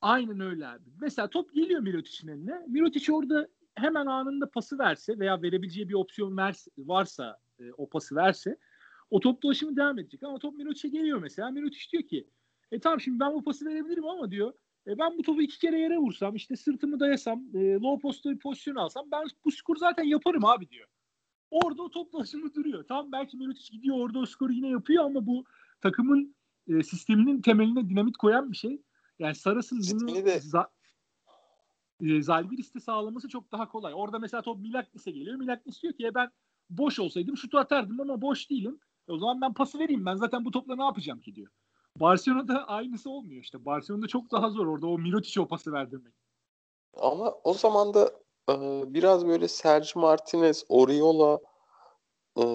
Aynen öyle abi. Mesela top geliyor Mirotic'in eline. Mirotic orada hemen anında pası verse veya verebileceği bir opsiyon verse, varsa e, o pası verse o top dolaşımı devam edecek. Ama top Mirotic'e geliyor mesela. Mirotic diyor ki e tamam şimdi ben bu pası verebilirim ama diyor e ben bu topu iki kere yere vursam işte sırtımı dayasam e, low post'ta bir pozisyon alsam ben bu skoru zaten yaparım abi diyor. Orada o top dolaşımı duruyor. Tam belki Mirotic gidiyor orada o skoru yine yapıyor ama bu takımın e, sisteminin temeline dinamit koyan bir şey. Yani Saras'ın bunu de... za- e, Zalgiris'te sağlaması çok daha kolay. Orada mesela top Milaknis'e geliyor. Milaknis diyor ki e ben boş olsaydım şutu atardım ama boş değilim. E o zaman ben pası vereyim. Ben zaten bu topla ne yapacağım ki diyor. Barcelona'da aynısı olmuyor işte. Barcelona'da çok daha zor orada o Mirotic'e o pası verdirmek. Ama o zaman da e, biraz böyle Sergio Martinez, Oriola e,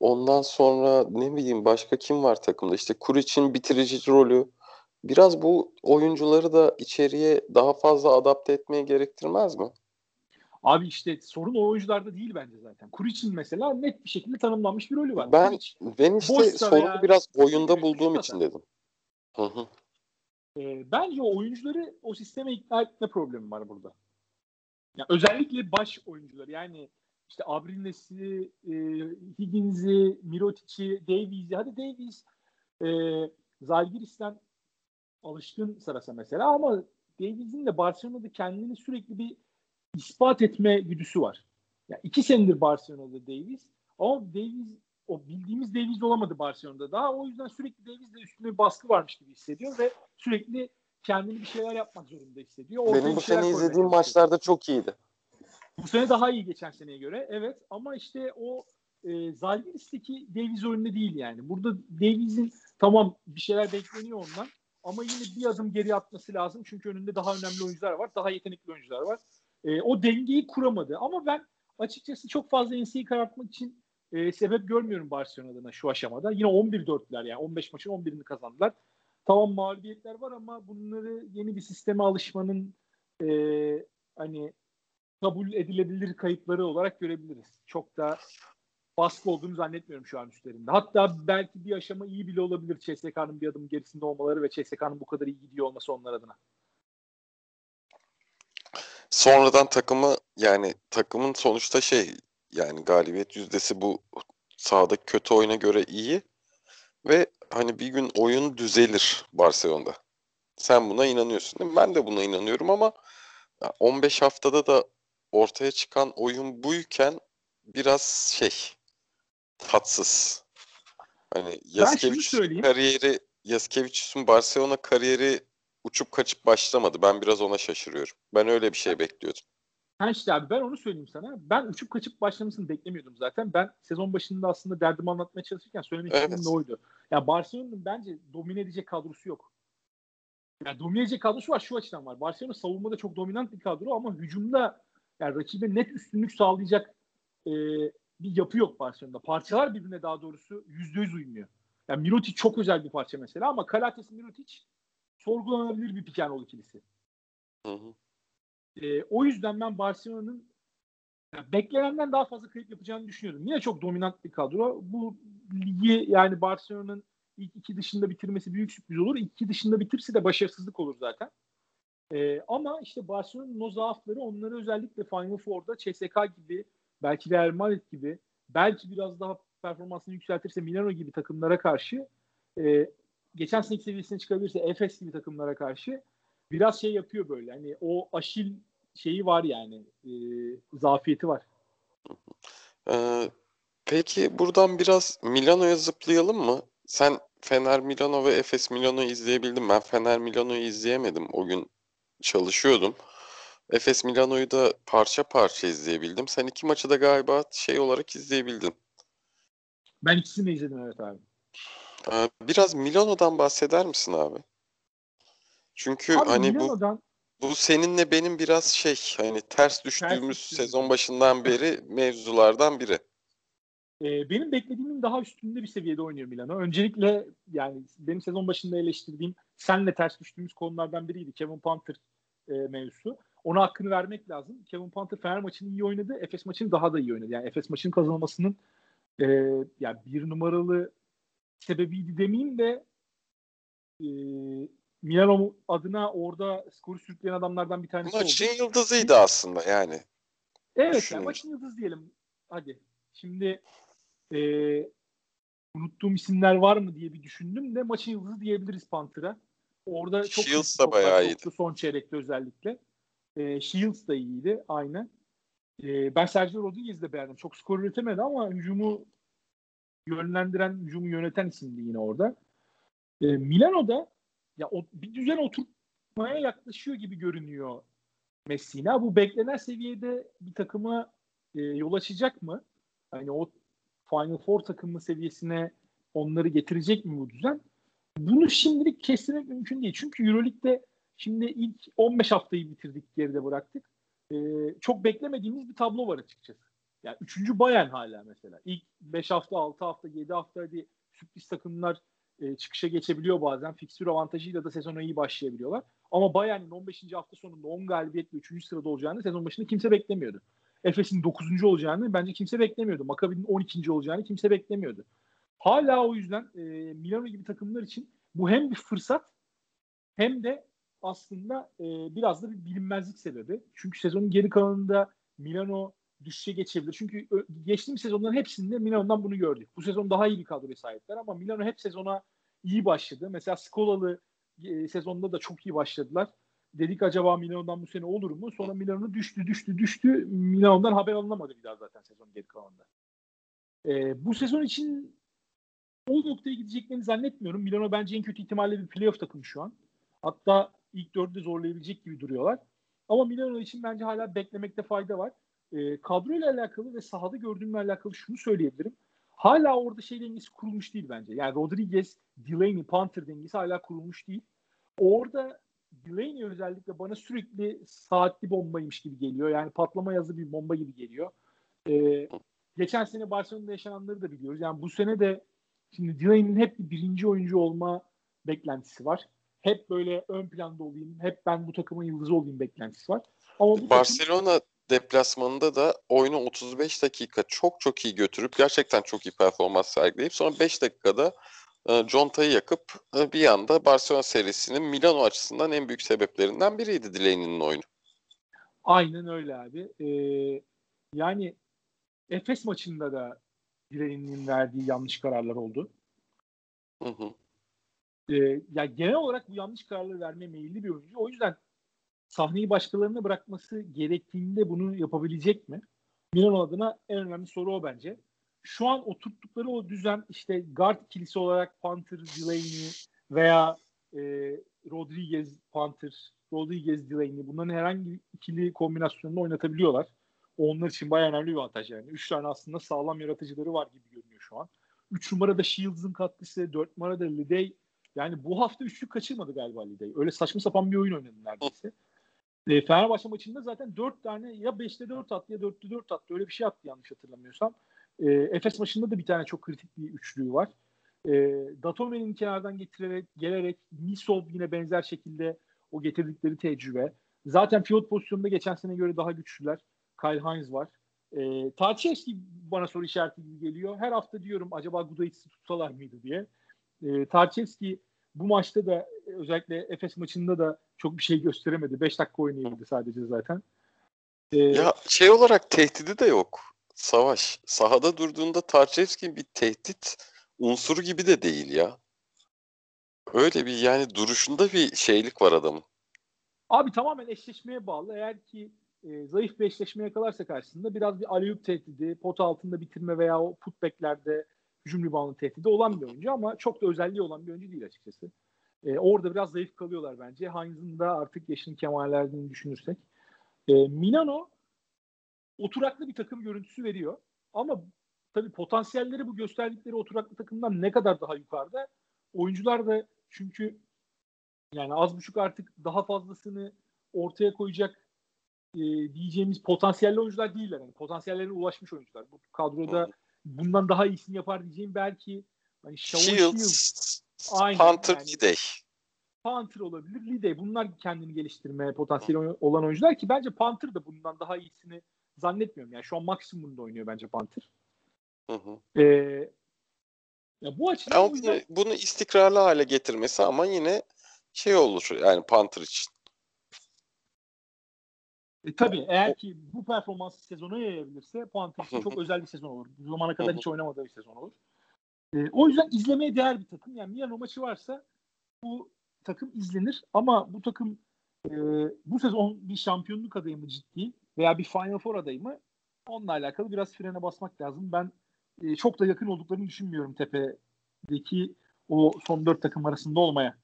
ondan sonra ne bileyim başka kim var takımda? İşte Kuric'in bitirici rolü biraz bu oyuncuları da içeriye daha fazla adapte etmeye gerektirmez mi? Abi işte sorun o oyuncularda değil bence zaten. Kuric'in mesela net bir şekilde tanımlanmış bir rolü var. Ben Kuric, ben işte sorunu biraz oyunda bulduğum için dedim. Hı hı. E, bence o oyuncuları o sisteme ikna etme problemi var burada. Yani özellikle baş oyuncular yani işte Abrines'i, e, Higgins'i, Mirotic'i, Davies'i hadi Davies e, Zalgiris'ten alışkın sırası mesela ama Davies'in de Barcelona'da kendini sürekli bir ispat etme güdüsü var. Yani iki senedir Barcelona'da Davies ama Davies o bildiğimiz Davies olamadı Barcelona'da daha. O yüzden sürekli Davies'de üstüne bir baskı varmış gibi hissediyor ve sürekli kendini bir şeyler yapmak zorunda hissediyor. Ortaya Benim bu sene izlediğim maçlarda çok iyiydi. Bu sene daha iyi geçen seneye göre. Evet ama işte o e, Zalgiris'teki Davies oyunda değil yani. Burada Davies'in tamam bir şeyler bekleniyor ondan ama yine bir adım geri atması lazım. Çünkü önünde daha önemli oyuncular var. Daha yetenekli oyuncular var. E, o dengeyi kuramadı. Ama ben açıkçası çok fazla NC'yi karartmak için e, sebep görmüyorum Barcelona'dan şu aşamada. Yine 11-4'ler yani 15 maçın 11'ini kazandılar. Tamam mağlubiyetler var ama bunları yeni bir sisteme alışmanın e, hani kabul edilebilir kayıpları olarak görebiliriz. Çok da baskı olduğunu zannetmiyorum şu an üstlerinde. Hatta belki bir aşama iyi bile olabilir CSK'nın bir adım gerisinde olmaları ve CSK'nın bu kadar iyi gidiyor olması onlar adına. Sonradan takımı yani takımın sonuçta şey yani galibiyet yüzdesi bu sahada kötü oyuna göre iyi ve hani bir gün oyun düzelir Barcelona'da. Sen buna inanıyorsun değil mi? Ben de buna inanıyorum ama 15 haftada da ortaya çıkan oyun buyken biraz şey tatsız. Hani Yaskevicius'un kariyeri Yaskevicius'un Barcelona kariyeri uçup kaçıp başlamadı. Ben biraz ona şaşırıyorum. Ben öyle bir şey bekliyordum. Ha işte abi ben onu söyleyeyim sana. Ben uçup kaçıp başlamasını beklemiyordum zaten. Ben sezon başında aslında derdimi anlatmaya çalışırken söylemek evet. istediğim de oydu. Ya yani Barcelona'nın bence domine edecek kadrosu yok. Yani domine edecek kadrosu var şu açıdan var. Barcelona savunmada çok dominant bir kadro ama hücumda yani rakibe net üstünlük sağlayacak e, bir yapı yok Barcelona'da. Parçalar birbirine daha doğrusu yüzde yüz uymuyor. Yani Mirotic çok özel bir parça mesela ama Kalates Mirotic sorgulanabilir bir piken ikilisi. Hı hı. E, o yüzden ben Barcelona'nın yani beklenenden daha fazla kayıp yapacağını düşünüyorum. Yine çok dominant bir kadro. Bu ligi yani Barcelona'nın ilk iki dışında bitirmesi büyük sürpriz olur. İlk iki dışında bitirse de başarısızlık olur zaten. E, ama işte Barcelona'nın o zaafları onları özellikle Final Four'da CSK gibi belki Real Madrid gibi belki biraz daha performansını yükseltirse Milano gibi takımlara karşı e, geçen seneki seviyesine çıkabilirse Efes gibi takımlara karşı biraz şey yapıyor böyle. Hani o aşil şeyi var yani. E, zafiyeti var. Ee, peki buradan biraz Milano'ya zıplayalım mı? Sen Fener Milano ve Efes Milano'yu izleyebildin. Ben Fener Milano'yu izleyemedim. O gün çalışıyordum. Efes Milano'yu da parça parça izleyebildim. Sen iki maçı da galiba şey olarak izleyebildin. Ben ikisini de izledim evet abi. Ee, biraz Milano'dan bahseder misin abi? Çünkü abi, hani Milano'dan... bu bu seninle benim biraz şey hani ters düştüğümüz ters sezon başından beri mevzulardan biri. Ee, benim beklediğimin daha üstünde bir seviyede oynuyor Milano. Öncelikle yani benim sezon başında eleştirdiğim senle ters düştüğümüz konulardan biriydi. Kevin Panther e, mevzusu. Ona hakkını vermek lazım. Kevin Panther Fener maçını iyi oynadı. Efes maçını daha da iyi oynadı. Yani Efes maçının kazanılmasının e, yani bir numaralı sebebiydi demeyeyim de e, Milano adına orada skoru sürükleyen adamlardan bir tanesi Maçın oldu. yıldızıydı aslında yani. Evet yani maçın yıldızı diyelim. Hadi. Şimdi e, unuttuğum isimler var mı diye bir düşündüm de maçın yıldızı diyebiliriz Panther'a. Orada çok Shields da bayağı iyiydi. Son çeyrekte özellikle. E, Shields da iyiydi aynen. E, ben Sergio Rodriguez'i de beğendim. Çok skor üretemedi ama hücumu yönlendiren, hücumu yöneten isimdi yine orada. E, Milano'da ya o, bir düzen oturtmaya yaklaşıyor gibi görünüyor Messina. Bu beklenen seviyede bir takıma e, yol açacak mı? Hani o Final Four takımı seviyesine onları getirecek mi bu düzen? Bunu şimdilik kestirmek mümkün değil. Çünkü Euroleague'de şimdi ilk 15 haftayı bitirdik, geride bıraktık. Ee, çok beklemediğimiz bir tablo var açıkçası. Yani üçüncü Bayern hala mesela. İlk 5 hafta, 6 hafta, 7 hafta hadi sürpriz takımlar e, çıkışa geçebiliyor bazen. Fiksür avantajıyla da sezona iyi başlayabiliyorlar. Ama Bayern'in 15. hafta sonunda 10 galibiyetle 3. sırada olacağını sezon başında kimse beklemiyordu. Efes'in 9. olacağını bence kimse beklemiyordu. Maccabi'nin 12. olacağını kimse beklemiyordu. Hala o yüzden e, Milano gibi takımlar için Bu hem bir fırsat hem de aslında e, biraz da bir bilinmezlik sebebi. Çünkü sezonun geri kalanında Milano düşüşe geçebilir. Çünkü geçtiğimiz sezonların hepsinde Milano'dan bunu gördük. Bu sezon daha iyi bir kadroya sahipler ama Milano hep sezona iyi başladı. Mesela Skolalı e, sezonda da çok iyi başladılar. Dedik acaba Milano'dan bu sene olur mu? Sonra Milano düştü, düştü, düştü. Milano'dan haber alınamadı bir daha zaten sezon geri kalanında. E, bu sezon için o noktaya gideceklerini zannetmiyorum. Milano bence en kötü ihtimalle bir playoff takımı şu an. Hatta ilk dördü zorlayabilecek gibi duruyorlar. Ama Milano için bence hala beklemekte fayda var. E, kadroyla alakalı ve sahada gördüğümle alakalı şunu söyleyebilirim. Hala orada şey dengesi kurulmuş değil bence. Yani Rodriguez, Delaney, Panther dengesi hala kurulmuş değil. Orada Delaney özellikle bana sürekli saatli bombaymış gibi geliyor. Yani patlama yazı bir bomba gibi geliyor. Ee, geçen sene Barcelona'da yaşananları da biliyoruz. Yani bu sene de şimdi Delaney'nin hep bir birinci oyuncu olma beklentisi var. Hep böyle ön planda olayım, hep ben bu takımın yıldızı olayım beklentisi var. Ama bu Barcelona takım... deplasmanında da oyunu 35 dakika çok çok iyi götürüp gerçekten çok iyi performans sergileyip sonra 5 dakikada e, Conta'yı yakıp e, bir anda Barcelona serisinin Milano açısından en büyük sebeplerinden biriydi Delaney'nin oyunu. Aynen öyle abi. Ee, yani Efes maçında da Delaney'nin verdiği yanlış kararlar oldu. Hı hı. Ee, ya genel olarak bu yanlış kararları vermeye meyilli bir oyuncu. O yüzden sahneyi başkalarına bırakması gerektiğinde bunu yapabilecek mi? Milano adına en önemli soru o bence şu an oturttukları o düzen işte guard ikilisi olarak Panther, Delaney veya e, Rodriguez, Panther, Rodriguez, Delaney bunların herhangi ikili kombinasyonunu oynatabiliyorlar. Onlar için bayağı önemli bir avantaj yani. Üç tane aslında sağlam yaratıcıları var gibi görünüyor şu an. Üç numarada Shields'ın katkısı, dört numarada Lidey. Yani bu hafta üçlük kaçırmadı galiba Lidey. Öyle saçma sapan bir oyun oynadı neredeyse. E, Fenerbahçe maçında zaten dört tane ya beşte dört attı ya dörtte dört attı. Öyle bir şey attı yanlış hatırlamıyorsam. E, Efes maçında da bir tane çok kritik bir üçlüğü var. E, Datome'nin kenardan getirerek, gelerek Misov yine benzer şekilde o getirdikleri tecrübe. Zaten pivot pozisyonunda geçen sene göre daha güçlüler. Kyle Hines var. E, Tarçevski bana soru işareti gibi geliyor. Her hafta diyorum acaba Gudaitis'i tutsalar mıydı diye. E, Tarçevski bu maçta da özellikle Efes maçında da çok bir şey gösteremedi. 5 dakika oynayabildi sadece zaten. Ee, ya şey olarak tehdidi de yok. Savaş. Sahada durduğunda Tarçevski bir tehdit unsuru gibi de değil ya. Öyle bir yani duruşunda bir şeylik var adamın. Abi tamamen eşleşmeye bağlı. Eğer ki e, zayıf bir eşleşme yakalarsa karşısında biraz bir aleyup tehdidi, pot altında bitirme veya o putbacklerde hücum reboundu tehdidi olan bir oyuncu ama çok da özelliği olan bir oyuncu değil açıkçası. E, orada biraz zayıf kalıyorlar bence. Hines'ın da artık yaşının kemallerdiğini düşünürsek. E, Milano oturaklı bir takım görüntüsü veriyor. Ama tabii potansiyelleri bu gösterdikleri oturaklı takımdan ne kadar daha yukarıda. Oyuncular da çünkü yani az buçuk artık daha fazlasını ortaya koyacak e, diyeceğimiz potansiyelli oyuncular değiller. Yani potansiyellerine ulaşmış oyuncular. Bu kadroda bundan daha iyisini yapar diyeceğim belki hani Shields, Shields Aynen, Panther yani, Lidey. Panther olabilir. Lidey. Bunlar kendini geliştirmeye potansiyeli olan oyuncular ki bence Panther da bundan daha iyisini zannetmiyorum. Yani şu an maksimumda oynuyor bence Panther. Hı hı. Ee, ya bu açıdan yüzden... bunu, bunu istikrarlı hale getirmesi ama yine şey olur yani Panther için. E, tabii eğer ki bu performansı sezona yayabilirse Panther için çok özel bir sezon olur. Bu zamana kadar hiç oynamadığı bir sezon olur. E, o yüzden izlemeye değer bir takım. Yani Milano maçı varsa bu takım izlenir ama bu takım e, bu sezon bir şampiyonluk adayı mı ciddi veya bir Final Four adayı mı onunla alakalı biraz frene basmak lazım. Ben e, çok da yakın olduklarını düşünmüyorum tepedeki o son dört takım arasında olmaya.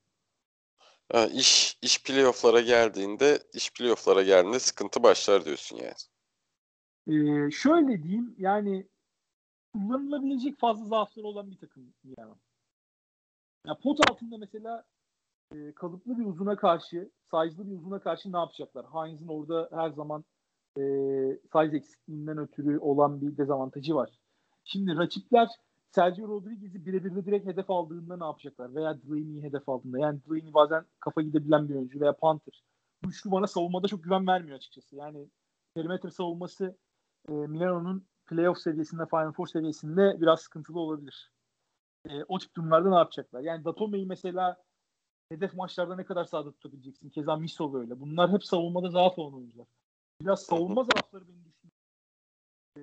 Ha, iş iş playoff'lara geldiğinde iş playoff'lara geldiğinde sıkıntı başlar diyorsun yani. Ee, şöyle diyeyim yani kullanılabilecek fazla zaafları olan bir takım yani. Ya pot altında mesela e, kalıplı bir uzuna karşı, size'lı bir uzuna karşı ne yapacaklar? Hines'in orada her zaman e, size eksikliğinden ötürü olan bir dezavantajı var. Şimdi rakipler Sergio Rodriguez'i birebir de direkt hedef aldığında ne yapacaklar? Veya Delaney'i hedef aldığında. Yani Delaney bazen kafa gidebilen bir oyuncu veya Panther. Bu üçlü bana savunmada çok güven vermiyor açıkçası. Yani perimetre savunması e, Milano'nun playoff seviyesinde, Final Four seviyesinde biraz sıkıntılı olabilir. E, o tip durumlarda ne yapacaklar? Yani Datome'yi mesela hedef maçlarda ne kadar sağda tutabileceksin? Keza Miso böyle. Bunlar hep savunmada zaaf olan oyuncular. Biraz savunma zaafları beni düşünüyor. E,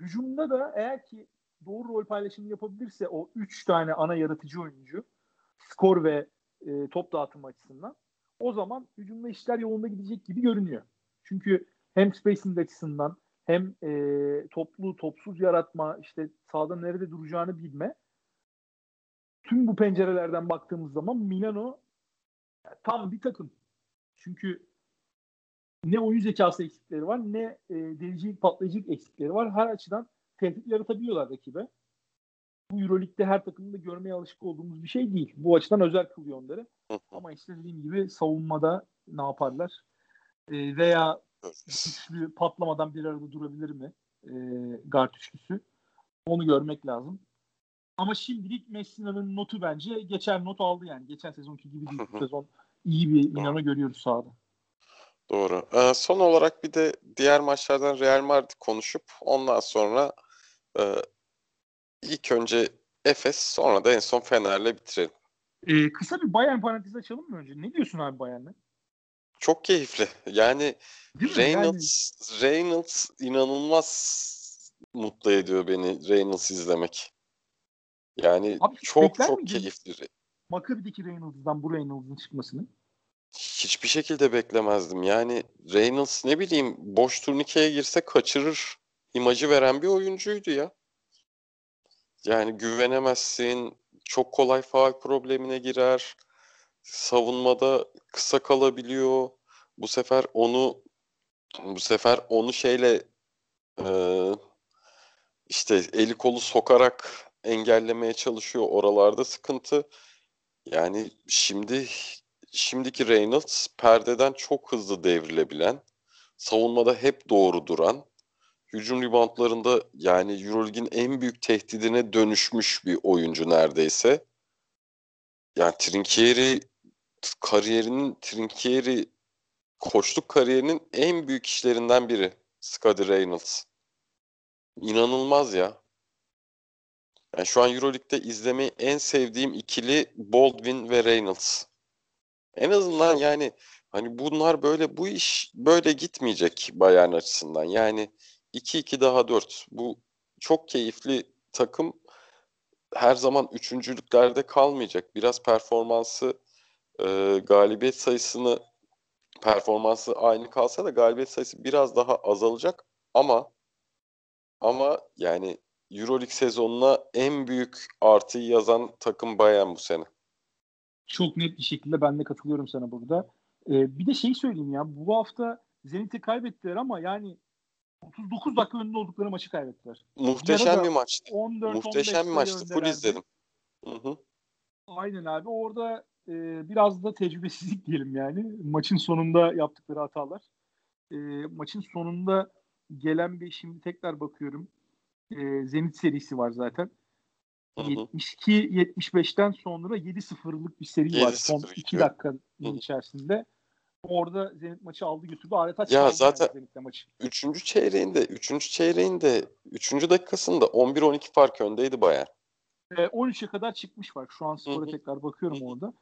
hücumda da eğer ki doğru rol paylaşımı yapabilirse o üç tane ana yaratıcı oyuncu skor ve e, top dağıtım açısından o zaman hücumda işler yolunda gidecek gibi görünüyor. Çünkü hem spacing açısından hem e, toplu topsuz yaratma işte sağda nerede duracağını bilme tüm bu pencerelerden baktığımız zaman Milano tam bir takım. Çünkü ne oyun zekası eksikleri var ne e, delicilik patlayıcılık eksikleri var. Her açıdan tehdit yaratabiliyorlar rakibe. Bu Euroleague'de her takımda görmeye alışık olduğumuz bir şey değil. Bu açıdan özel kılıyor onları. Ama işte dediğim gibi savunmada ne yaparlar? E, veya üçlü patlamadan bir arada durabilir mi? E, guard üçlüsü. Onu görmek lazım. Ama şimdilik Messina'nın notu bence geçer not aldı yani. Geçen sezonki gibi değil. Bu sezon iyi bir Milano görüyoruz sahada. Doğru. Ee, son olarak bir de diğer maçlardan Real Madrid konuşup ondan sonra e, ilk önce Efes sonra da en son Fener'le bitirelim. Ee, kısa bir Bayern parantezi açalım mı önce? Ne diyorsun abi Bayern'e? Çok keyifli. Yani Reynolds, yani... Reynolds inanılmaz mutlu ediyor beni Reynolds izlemek. Yani Abi, çok çok keyifli. Maccabi'deki Reynolds'dan bu Reynolds'ın çıkmasını. Hiçbir şekilde beklemezdim. Yani Reynolds ne bileyim boş turnikeye girse kaçırır imajı veren bir oyuncuydu ya. Yani güvenemezsin. Çok kolay faal problemine girer. Savunmada kısa kalabiliyor. Bu sefer onu bu sefer onu şeyle e, işte eli kolu sokarak engellemeye çalışıyor. Oralarda sıkıntı. Yani şimdi şimdiki Reynolds perdeden çok hızlı devrilebilen, savunmada hep doğru duran, hücum reboundlarında yani Euroleague'in en büyük tehdidine dönüşmüş bir oyuncu neredeyse. Yani Trinkieri kariyerinin Trinkieri koçluk kariyerinin en büyük işlerinden biri Scottie Reynolds. İnanılmaz ya. Yani şu an Euroleague'de izlemeyi en sevdiğim ikili Baldwin ve Reynolds. En azından yani hani bunlar böyle bu iş böyle gitmeyecek Bayern açısından. Yani 2-2 daha 4. Bu çok keyifli takım her zaman üçüncülüklerde kalmayacak. Biraz performansı e, galibiyet sayısını performansı aynı kalsa da galibiyet sayısı biraz daha azalacak ama ama yani Euroleague sezonuna en büyük artıyı yazan takım Bayern bu sene. Çok net bir şekilde ben de katılıyorum sana burada. Ee, bir de şey söyleyeyim ya bu hafta Zenit'i kaybettiler ama yani 39 dakika önünde oldukları maçı kaybettiler. Muhteşem bir maçtı. 14, Muhteşem bir maçtı. Full izledim. Hı hı. Aynen abi. Orada e, biraz da tecrübesizlik diyelim yani. Maçın sonunda yaptıkları hatalar. E, maçın sonunda gelen bir şimdi tekrar bakıyorum. E, Zenit serisi var zaten. 72-75'ten sonra 7-0'lık bir seri var son 2 dakikanın içerisinde. Orada Zenit maçı aldı götürdü. Adeta ya zaten yani maçı. Üçüncü çeyreğinde, üçüncü çeyreğinde, üçüncü dakikasında 11-12 fark öndeydi Bayern. E, 13'e kadar çıkmış var. Şu an skora tekrar bakıyorum orada.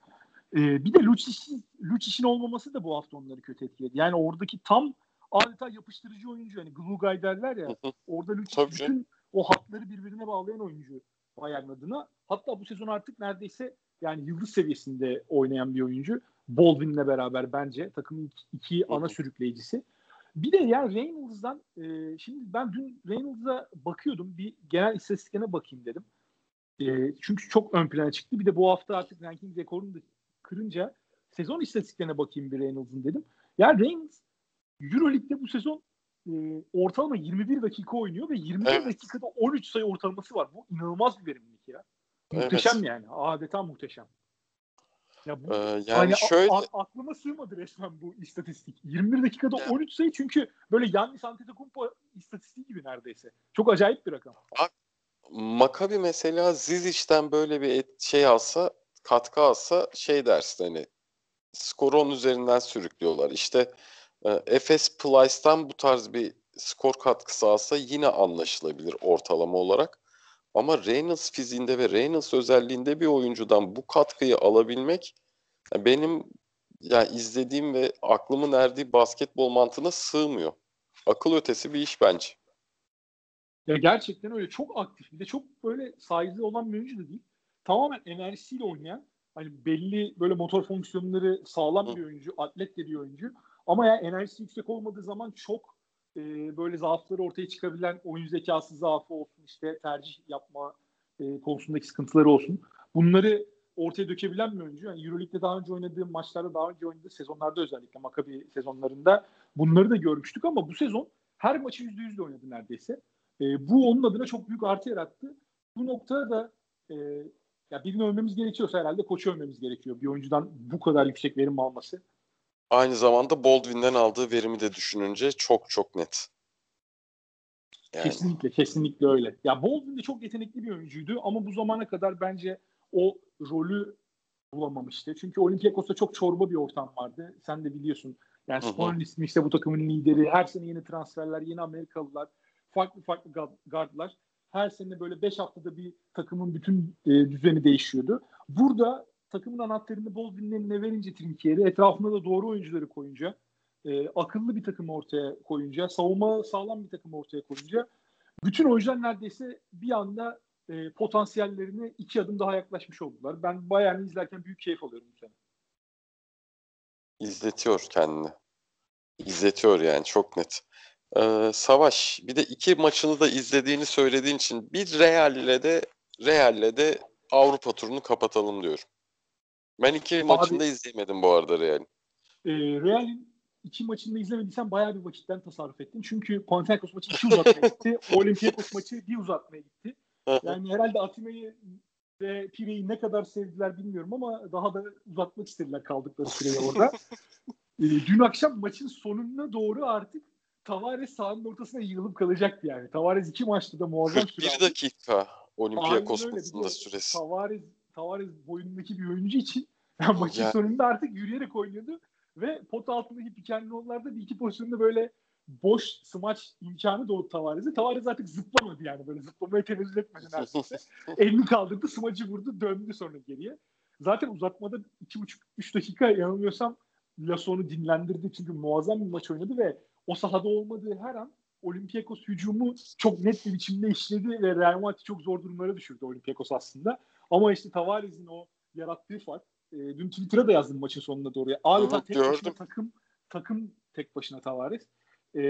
E, bir de Lucic'in Lucic'in olmaması da bu hafta onları kötü etkiledi. Yani oradaki tam adeta yapıştırıcı oyuncu. Yani glue guy derler ya. Orada Lucic bütün canım. o hatları birbirine bağlayan oyuncu Bayern adına. Hatta bu sezon artık neredeyse yani yıldız seviyesinde oynayan bir oyuncu. Baldwin'le beraber bence takımın iki, iki ana sürükleyicisi. Bir de yani Reynolds'dan e, şimdi ben dün Reynolds'a bakıyordum. Bir genel istatistiklerine bakayım dedim. E, çünkü çok ön plana çıktı. Bir de bu hafta artık ranking rekorunu da kırınca sezon istatistiklerine bakayım bir Reynolds'ın dedim. Yani Reynolds Euroleague'de bu sezon e, ortalama 21 dakika oynuyor ve 21 evet. dakikada 13 sayı ortalaması var. Bu inanılmaz bir verimlilik ya. Muhteşem evet. yani. Adeta muhteşem. Ya bu, ee, yani hani şöyle a, aklıma sığmadı resmen bu istatistik. 21 dakikada yani. 13 sayı çünkü böyle Yannis Antetokounmpo istatistiği gibi neredeyse. Çok acayip bir rakam. Bak Makabi mesela Zizic'ten böyle bir şey alsa, katkı alsa şey dersin hani skoru onun üzerinden sürüklüyorlar. İşte e, Efes Plyce'dan bu tarz bir skor katkısı alsa yine anlaşılabilir ortalama olarak. Ama Reynolds fiziğinde ve Reynolds özelliğinde bir oyuncudan bu katkıyı alabilmek benim yani izlediğim ve aklımın erdiği basketbol mantığına sığmıyor. Akıl ötesi bir iş bence. Ya gerçekten öyle çok aktif. Bir de çok böyle saygı olan bir oyuncu da değil. Tamamen enerjisiyle oynayan hani belli böyle motor fonksiyonları sağlam Hı. bir oyuncu, atlet de bir oyuncu. Ama ya enerjisi yüksek olmadığı zaman çok e, böyle zaafları ortaya çıkabilen oyun zekası zaafı olsun işte tercih yapma e, konusundaki sıkıntıları olsun. Bunları ortaya dökebilen bir oyuncu. Yani Euroleague'de daha önce oynadığı maçlarda daha önce oynadığı sezonlarda özellikle Maccabi sezonlarında bunları da görmüştük ama bu sezon her maçı %100'de oynadı neredeyse. E, bu onun adına çok büyük artı yarattı. Bu noktada da e, ya birini övmemiz gerekiyorsa herhalde koçu övmemiz gerekiyor. Bir oyuncudan bu kadar yüksek verim alması. Aynı zamanda Baldwin'den aldığı verimi de düşününce çok çok net. Yani. Kesinlikle, kesinlikle öyle. Ya Baldwin de çok yetenekli bir oyuncuydu ama bu zamana kadar bence o rolü bulamamıştı. Çünkü Olympiakos'ta çok çorba bir ortam vardı. Sen de biliyorsun. Yani Spor'un ismi işte bu takımın lideri. Her sene yeni transferler, yeni Amerikalılar, farklı farklı gardlar. Her sene böyle 5 haftada bir takımın bütün e, düzeni değişiyordu. Burada takımın anahtarını Baldwin'in eline verince Trinkieri, etrafında da doğru oyuncuları koyunca, e, akıllı bir takım ortaya koyunca, savunma sağlam bir takım ortaya koyunca bütün oyuncular neredeyse bir anda e, potansiyellerine iki adım daha yaklaşmış oldular. Ben Bayern'i izlerken büyük keyif alıyorum bu. İzletiyor kendini. İzletiyor yani çok net. Ee, Savaş bir de iki maçını da izlediğini söylediğin için bir Real'le de Real'le de Avrupa turunu kapatalım diyorum. Ben iki Abi, maçını da izleyemedim bu arada Real'in. E, Real'in iki maçını da izlemediysen bayağı bir vakitten tasarruf ettin. Çünkü Panathinaikos maçı iki uzatmaya gitti. Olympiakos maçı bir uzatmaya gitti. Yani herhalde Atime'yi ve Pire'yi ne kadar sevdiler bilmiyorum ama daha da uzatmak istediler kaldıkları süreyi orada. e, dün akşam maçın sonuna doğru artık Tavares sahanın ortasına yığılıp kalacaktı yani. Tavares iki maçta da muazzam süre 41 dakika Olympiakos maçında süresi. Tavares, Tavares boyundaki bir oyuncu için yani maçın yani. sonunda artık yürüyerek oynuyordu ve pot altındaki pikenlollarda bir iki pozisyonda böyle boş smaç imkanı doğdu Tavares'e. Tavares artık zıplamadı yani böyle zıplamaya tenezzül etmedi neredeyse. Elini kaldırdı smacı vurdu döndü sonra geriye. Zaten uzatmada 2,5-3 dakika yanılmıyorsam Lasso'nu dinlendirdi çünkü muazzam bir maç oynadı ve o sahada olmadığı her an Olympiakos hücumu çok net bir biçimde işledi ve Real Madrid çok zor durumlara düşürdü Olympiakos aslında. Ama işte Tavares'in o yarattığı fark e, dün Twitter'a da yazdım maçın sonunda doğru. Adeta evet, tek gördüm. başına takım takım tek başına Tavares. E,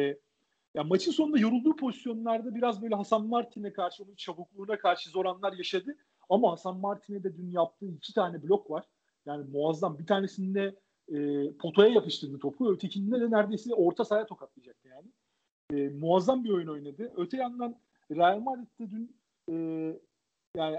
ya maçın sonunda yorulduğu pozisyonlarda biraz böyle Hasan Martin'e karşı onun çabukluğuna karşı zor anlar yaşadı. Ama Hasan Martin'e de dün yaptığı iki tane blok var. Yani muazzam. Bir tanesinde e, potaya yapıştırdı topu. Ötekinde de neredeyse orta sahaya tokatlayacaktı yani. E, muazzam bir oyun oynadı. Öte yandan Real Madrid'de dün e, yani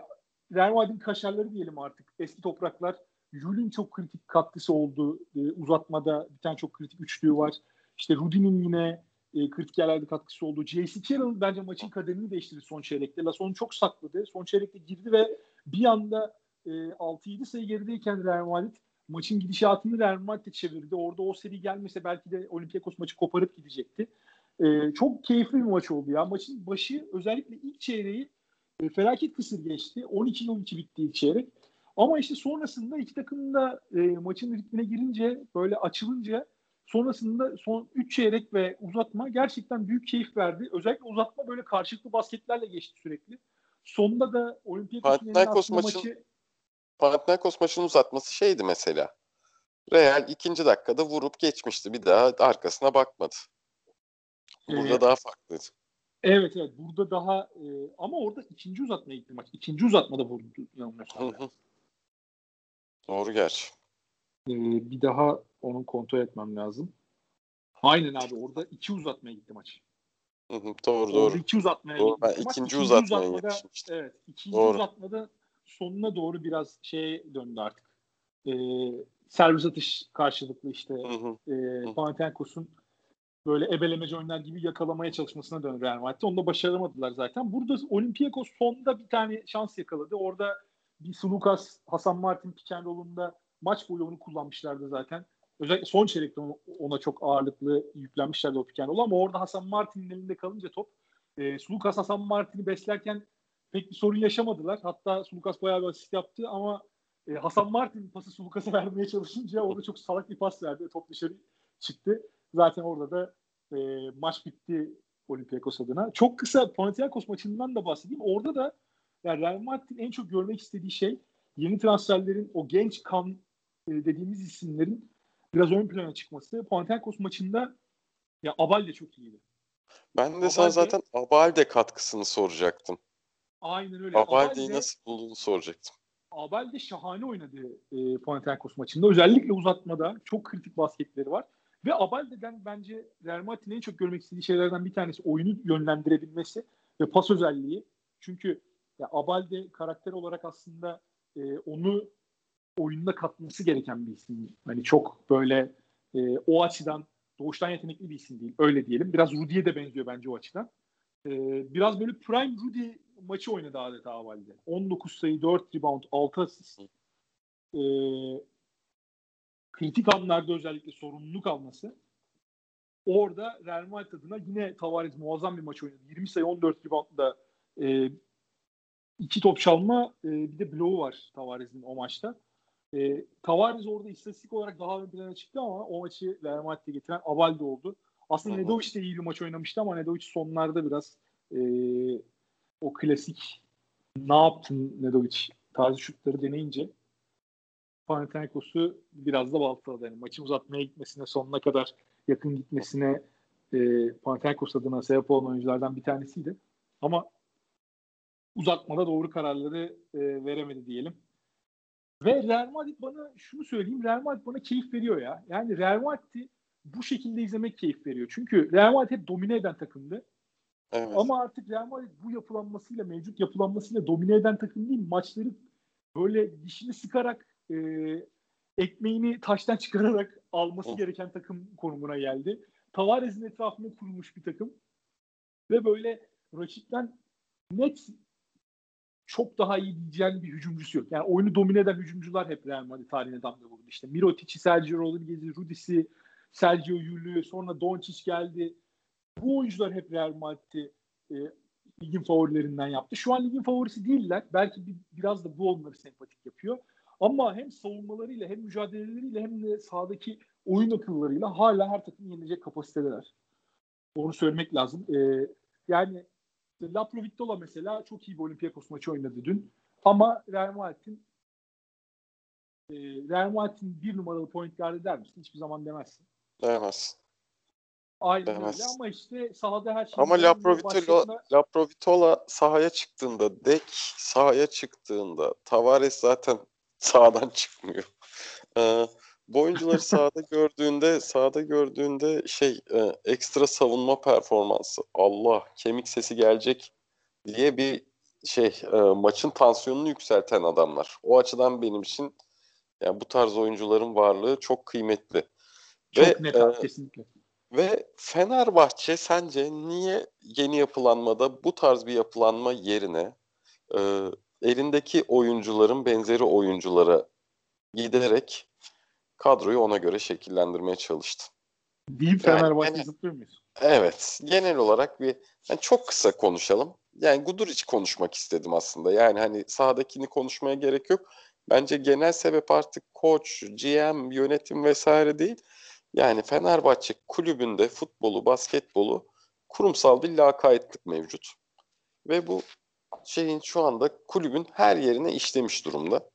Real Madrid'in kaşarları diyelim artık. Eski topraklar. Jul'ün çok kritik katkısı oldu. E, uzatmada bir tane çok kritik üçlüğü var. İşte Rudy'nin yine e, kritik yerlerde katkısı oldu. J.C. Carroll bence maçın kaderini değiştirdi son çeyrekte. Lasson çok sakladı. Son çeyrekte girdi ve bir anda e, 6-7 sayı gerideyken Real Madrid maçın gidişatını Real Madrid çevirdi. Orada o seri gelmese belki de Olympiakos maçı koparıp gidecekti. E, çok keyifli bir maç oldu ya. Maçın başı özellikle ilk çeyreği e, felaket kısır geçti. 12-12 bitti ilk çeyrek. Ama işte sonrasında iki takım da e, maçın ritmine girince böyle açılınca sonrasında son 3 çeyrek ve uzatma gerçekten büyük keyif verdi. Özellikle uzatma böyle karşılıklı basketlerle geçti sürekli. Sonunda da Olympiakos maçı Panathinaikos maçının uzatması şeydi mesela. Real ikinci dakikada vurup geçmişti. Bir daha arkasına bakmadı. Burada ee, daha farklıydı. Evet evet. Burada daha e, ama orada ikinci uzatmaya gitti maç. İkinci uzatmada vurdu yanılmıyorsam. Doğru gerçi. Ee, bir daha onun kontrol etmem lazım. Aynen abi orada iki uzatmaya gitti maç. Hı hı, doğru doğru. iki uzatmaya doğru, gitti. Ben ikinci, ikinci uzatmaya uzatmada, Evet. ikinci doğru. uzatmada sonuna doğru biraz şey döndü artık. E, servis atış karşılıklı işte hı e, Panathinaikos'un böyle ebelemeci oyunlar gibi yakalamaya çalışmasına döndü Real Madrid. Onu da başaramadılar zaten. Burada Olympiakos sonunda bir tane şans yakaladı. Orada bir Sulukas, Hasan Martin piken rolunda maç boyu onu kullanmışlardı zaten. Özellikle son çeyrekte ona çok ağırlıklı yüklenmişlerdi o piken rolu ama orada Hasan Martin'in elinde kalınca top e, Sulukas Hasan Martin'i beslerken pek bir sorun yaşamadılar. Hatta Sulukas bayağı bir asist yaptı ama e, Hasan Martin pası Sulukas'a vermeye çalışınca orada çok salak bir pas verdi. Top dışarı çıktı. Zaten orada da e, maç bitti Olympiakos adına. Çok kısa Panathinaikos maçından da bahsedeyim. Orada da yani Real Madrid'in en çok görmek istediği şey yeni transferlerin o genç kan e, dediğimiz isimlerin biraz ön plana çıkması. Panathinaikos maçında ya Abal de çok iyiydi. Ben de Abal sana zaten Abal de katkısını soracaktım. Aynen öyle. Abalde'yi nasıl bulduğunu soracaktım. Abel de şahane oynadı e, Panathinaikos maçında. Özellikle uzatmada çok kritik basketleri var. Ve Abalde'den bence Real Madrid'in en çok görmek istediği şeylerden bir tanesi oyunu yönlendirebilmesi ve pas özelliği. Çünkü ya Abalde karakter olarak aslında e, onu oyununa katması gereken bir isim. Hani çok böyle e, o açıdan doğuştan yetenekli bir isim değil. Öyle diyelim. Biraz Rudy'ye de benziyor bence o açıdan. E, biraz böyle prime Rudy maçı oynadı adeta Avalde. 19 sayı, 4 rebound, 6 asist. E, kritik anlarda özellikle sorumluluk alması. Orada Real Madrid adına yine Tavares muazzam bir maç oynadı. 20 sayı 14 reboundda e, iki top çalma e, bir de bloğu var Tavares'in o maçta. E, Tavares orada istatistik olarak daha ön plana çıktı ama o maçı Real Madrid'e getiren Avalde oldu. Aslında Nedovic de iyi bir maç oynamıştı ama Nedovic sonlarda biraz e, o klasik ne yaptın Nedovic tarzı şutları deneyince Panathinaikos'u biraz da baltaladı. Yani maçın uzatmaya gitmesine sonuna kadar yakın gitmesine e, Panathinaikos adına sebep olan oyunculardan bir tanesiydi. Ama uzatmada doğru kararları e, veremedi diyelim. Ve Real Madrid bana şunu söyleyeyim. Real Madrid bana keyif veriyor ya. Yani Real Madrid'i bu şekilde izlemek keyif veriyor. Çünkü Real Madrid hep domine eden takımdı. Evet. Ama artık Real Madrid bu yapılanmasıyla, mevcut yapılanmasıyla domine eden takım değil. Maçları böyle dişini sıkarak e, ekmeğini taştan çıkararak alması oh. gereken takım konumuna geldi. Tavares'in etrafına kurulmuş bir takım. Ve böyle rakipten net çok daha iyi diyeceğin bir hücumcusu yok. Yani oyunu domine eden hücumcular hep Real Madrid tarihine damga vurdu. İşte Mirotic'i, Sergio Rodriguez'i, Rudis'i, Sergio Yul'ü, sonra Doncic geldi. Bu oyuncular hep Real Madrid'i e, ligin favorilerinden yaptı. Şu an ligin favorisi değiller. Belki bir, biraz da bu onları sempatik yapıyor. Ama hem savunmalarıyla hem mücadeleleriyle hem de sahadaki oyun akıllarıyla hala her takım yenilecek kapasitedeler. Onu söylemek lazım. Ee, yani La Provitola mesela çok iyi bir Olympiakos maçı oynadı dün. Ama Real Madrid'in e, Real Madrid'in bir numaralı point guard der misin? Hiçbir zaman demezsin. Demez. Aynen Demez. öyle ama işte sahada her şey. Ama La Provitola, La Provitola sahaya çıktığında, Dek sahaya çıktığında, Tavares zaten sahadan çıkmıyor. Ee, bu oyuncuları sahada gördüğünde sahada gördüğünde şey e, ekstra savunma performansı Allah kemik sesi gelecek diye bir şey e, maçın tansiyonunu yükselten adamlar. O açıdan benim için yani bu tarz oyuncuların varlığı çok kıymetli. Çok ve, net e, kesinlikle. Ve Fenerbahçe sence niye yeni yapılanmada bu tarz bir yapılanma yerine e, elindeki oyuncuların benzeri oyunculara giderek kadroyu ona göre şekillendirmeye çalıştı. Deyip Fenerbahçe yani, zıplıyor muyuz? Evet. Genel olarak bir yani çok kısa konuşalım. Yani Guduric konuşmak istedim aslında. Yani hani sahadakini konuşmaya gerek yok. Bence genel sebep artık koç, GM, yönetim vesaire değil. Yani Fenerbahçe kulübünde futbolu, basketbolu kurumsal bir lakaytlık mevcut. Ve bu şeyin şu anda kulübün her yerine işlemiş durumda.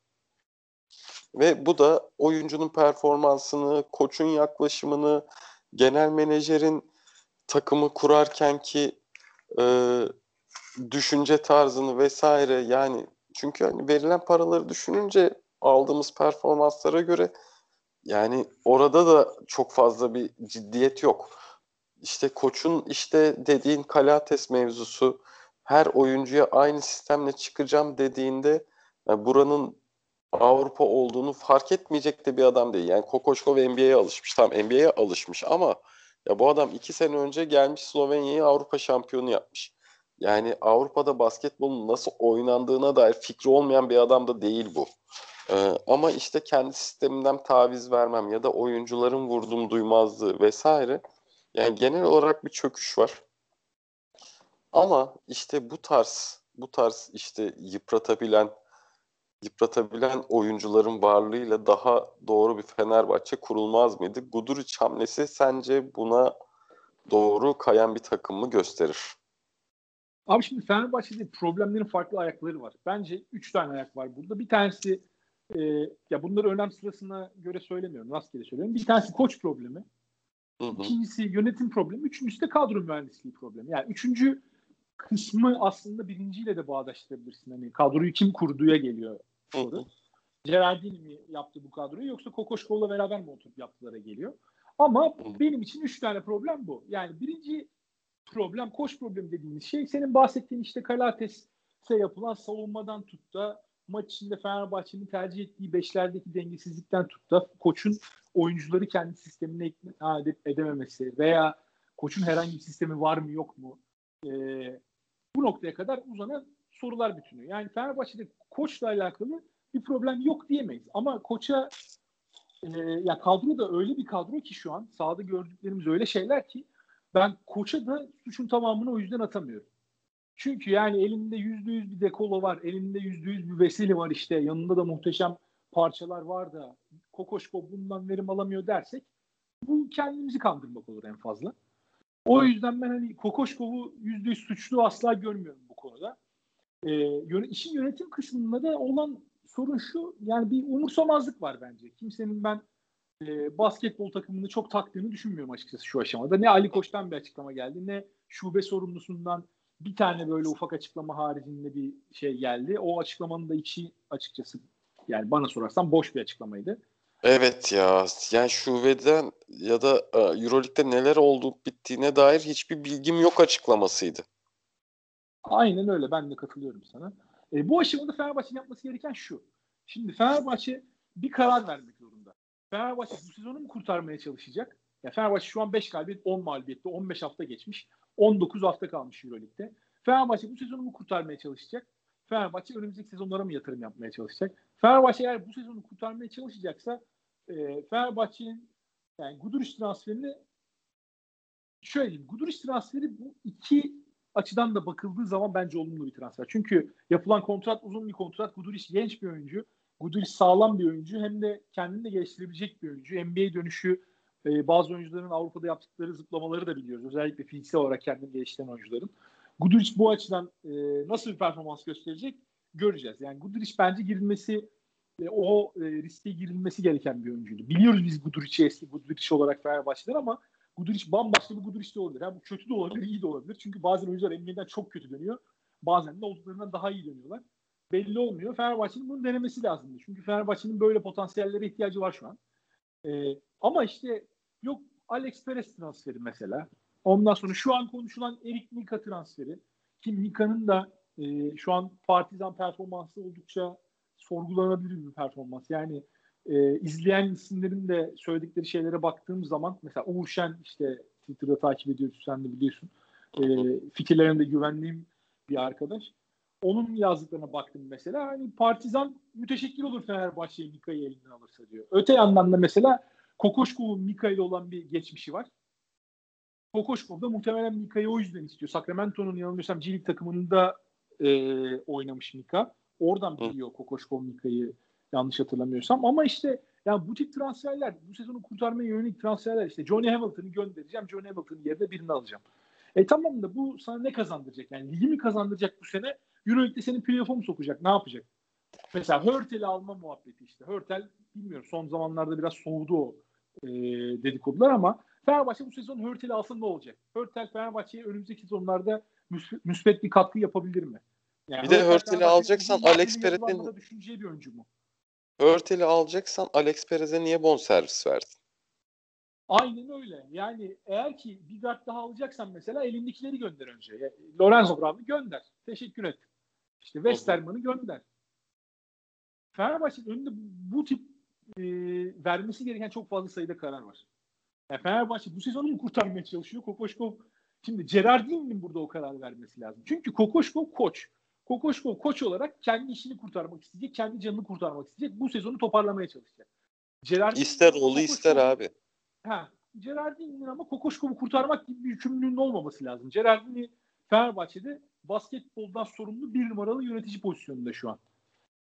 Ve bu da oyuncunun performansını, koçun yaklaşımını, genel menajerin takımı kurarken ki e, düşünce tarzını vesaire yani çünkü hani verilen paraları düşününce aldığımız performanslara göre yani orada da çok fazla bir ciddiyet yok. İşte koçun işte dediğin Kalates mevzusu her oyuncuya aynı sistemle çıkacağım dediğinde yani buranın Avrupa olduğunu fark etmeyecek de bir adam değil. Yani Kokoşkov NBA'ye alışmış. Tamam NBA'ye alışmış ama ya bu adam iki sene önce gelmiş Slovenya'yı Avrupa şampiyonu yapmış. Yani Avrupa'da basketbolun nasıl oynandığına dair fikri olmayan bir adam da değil bu. Ee, ama işte kendi sistemimden taviz vermem ya da oyuncuların vurdum duymazlığı vesaire. Yani genel olarak bir çöküş var. Ama işte bu tarz bu tarz işte yıpratabilen yıpratabilen oyuncuların varlığıyla daha doğru bir Fenerbahçe kurulmaz mıydı? Guduric hamlesi sence buna doğru kayan bir takım mı gösterir? Abi şimdi Fenerbahçe'de problemlerin farklı ayakları var. Bence üç tane ayak var burada. Bir tanesi e, ya bunları önem sırasına göre söylemiyorum. Rastgele söylüyorum. Bir tanesi koç problemi. Hı hı. İkincisi yönetim problemi. Üçüncüsü de kadro mühendisliği problemi. Yani üçüncü kısmı aslında birinciyle de bağdaştırabilirsin. Hani kadroyu kim kurduya geliyor soru. Gerardini mi yaptı bu kadroyu yoksa Kokoşkov'la beraber mi oturup yaptılara geliyor. Ama benim için üç tane problem bu. Yani birinci problem, koş problemi dediğimiz şey senin bahsettiğin işte Kalates'e yapılan savunmadan tut da maç içinde Fenerbahçe'nin tercih ettiği beşlerdeki dengesizlikten tut da koçun oyuncuları kendi sistemine ikna edememesi veya koçun herhangi bir sistemi var mı yok mu e, bu noktaya kadar uzanan sorular bütünü. Yani Fenerbahçe'de koçla alakalı bir problem yok diyemeyiz. Ama koça e, ya kadro da öyle bir kadro ki şu an sahada gördüklerimiz öyle şeyler ki ben koça da suçun tamamını o yüzden atamıyorum. Çünkü yani elinde yüzde yüz bir dekolo var, elinde yüzde yüz bir vesile var işte, yanında da muhteşem parçalar var da Kokoşko bundan verim alamıyor dersek bu kendimizi kandırmak olur en fazla. O yüzden ben hani Kokoşkov'u yüzde yüz suçlu asla görmüyorum bu konuda. Ee, işin yönetim kısmında da olan sorun şu yani bir umursamazlık var bence. Kimsenin ben e, basketbol takımını çok taktığını düşünmüyorum açıkçası şu aşamada. Ne Ali Koç'tan bir açıklama geldi ne şube sorumlusundan bir tane böyle ufak açıklama haricinde bir şey geldi. O açıklamanın da içi açıkçası yani bana sorarsan boş bir açıklamaydı. Evet ya yani şubeden ya da e, Euroleague'de neler oldu bittiğine dair hiçbir bilgim yok açıklamasıydı. Aynen öyle ben de katılıyorum sana. E, bu aşamada Fenerbahçe'nin yapması gereken şu. Şimdi Fenerbahçe bir karar vermek zorunda. Fenerbahçe bu sezonu mu kurtarmaya çalışacak? Ya Fenerbahçe şu an 5 galibiyet 10 mağlubiyette 15 hafta geçmiş. 19 hafta kalmış Euroleague'de. Fenerbahçe bu sezonu mu kurtarmaya çalışacak? Fenerbahçe önümüzdeki sezonlara mı yatırım yapmaya çalışacak? Fenerbahçe eğer bu sezonu kurtarmaya çalışacaksa e, Fenerbahçe'nin yani Guduric transferini şöyle diyeyim. Guduric transferi bu iki açıdan da bakıldığı zaman bence olumlu bir transfer. Çünkü yapılan kontrat uzun bir kontrat. Guduric genç bir oyuncu. Guduric sağlam bir oyuncu. Hem de kendini de geliştirebilecek bir oyuncu. NBA dönüşü e, bazı oyuncuların Avrupa'da yaptıkları zıplamaları da biliyoruz. Özellikle fiziksel olarak kendini geliştiren oyuncuların. Guduric bu açıdan e, nasıl bir performans gösterecek göreceğiz. Yani Guduric bence girilmesi e, o e, riske girilmesi gereken bir oyuncuydu. Biliyoruz biz Guduric'i eski Guduric olarak Fenerbahçe'den ama Guduric bambaşka bir Guduric de olabilir. Yani bu kötü de olabilir, iyi de olabilir. Çünkü bazen oyuncular NBA'den çok kötü dönüyor. Bazen de olduklarından daha iyi dönüyorlar. Belli olmuyor. Fenerbahçe'nin bunu denemesi lazımdı. Çünkü Fenerbahçe'nin böyle potansiyellere ihtiyacı var şu an. Ee, ama işte yok Alex Perez transferi mesela. Ondan sonra şu an konuşulan Erik Mika transferi. Ki Mika'nın da e, şu an partizan performansı oldukça sorgulanabilir bir performans. Yani e, izleyen isimlerin de söyledikleri şeylere baktığım zaman mesela Uğur Şen işte Twitter'da takip ediyorsun sen de biliyorsun. E, fikirlerine de bir arkadaş. Onun yazdıklarına baktım mesela. Hani Partizan müteşekkir olur Fenerbahçe'yi Mika'yı elinden alırsa diyor. Öte yandan da mesela Kokoşkov'un Mika ile olan bir geçmişi var. Kokoşkov da muhtemelen Mika'yı o yüzden istiyor. Sacramento'nun yanılmıyorsam G takımında e, oynamış Mika. Oradan biliyor Kokoşkov Mika'yı yanlış hatırlamıyorsam. Ama işte yani bu tip transferler, bu sezonu kurtarmaya yönelik transferler işte Johnny Hamilton'ı göndereceğim. Johnny Hamilton'ın yerine birini alacağım. E tamam da bu sana ne kazandıracak? Yani ligi mi kazandıracak bu sene? Euroleague'de senin playoff'a mı sokacak? Ne yapacak? Mesela Hörtel'i alma muhabbeti işte. Hörtel bilmiyorum son zamanlarda biraz soğudu o e, dedikodular ama Fenerbahçe bu sezon Hörtel'i alsa ne olacak? Hörtel Fenerbahçe'ye önümüzdeki sezonlarda müsbet bir katkı yapabilir mi? Yani bir de Hörtel'i alacaksan Alex Perez'in düşüneceği bir oyuncu mu? Hörtel'i alacaksan Alex Perez'e niye bon servis verdin? Aynen öyle. Yani eğer ki bir guard daha alacaksan mesela elindekileri gönder önce. Yani Lorenzo Brown'u gönder. Teşekkür et. İşte Westerman'ı gönder. Fenerbahçe'nin önünde bu tip e, vermesi gereken çok fazla sayıda karar var. Yani Fenerbahçe bu sezonu mu kurtarmaya çalışıyor? Kokoşkov şimdi Gerardin'in burada o karar vermesi lazım. Çünkü Kokoşkov koç. Kokoşkov koç olarak kendi işini kurtarmak isteyecek, kendi canını kurtarmak isteyecek. Bu sezonu toparlamaya çalışacak. Gerardin ister oğlu ister abi. Ha, Gerardin'in ama Kokoşkov'u kurtarmak gibi bir yükümlülüğünün olmaması lazım. Gerardin'i Fenerbahçe'de basketboldan sorumlu bir numaralı yönetici pozisyonunda şu an.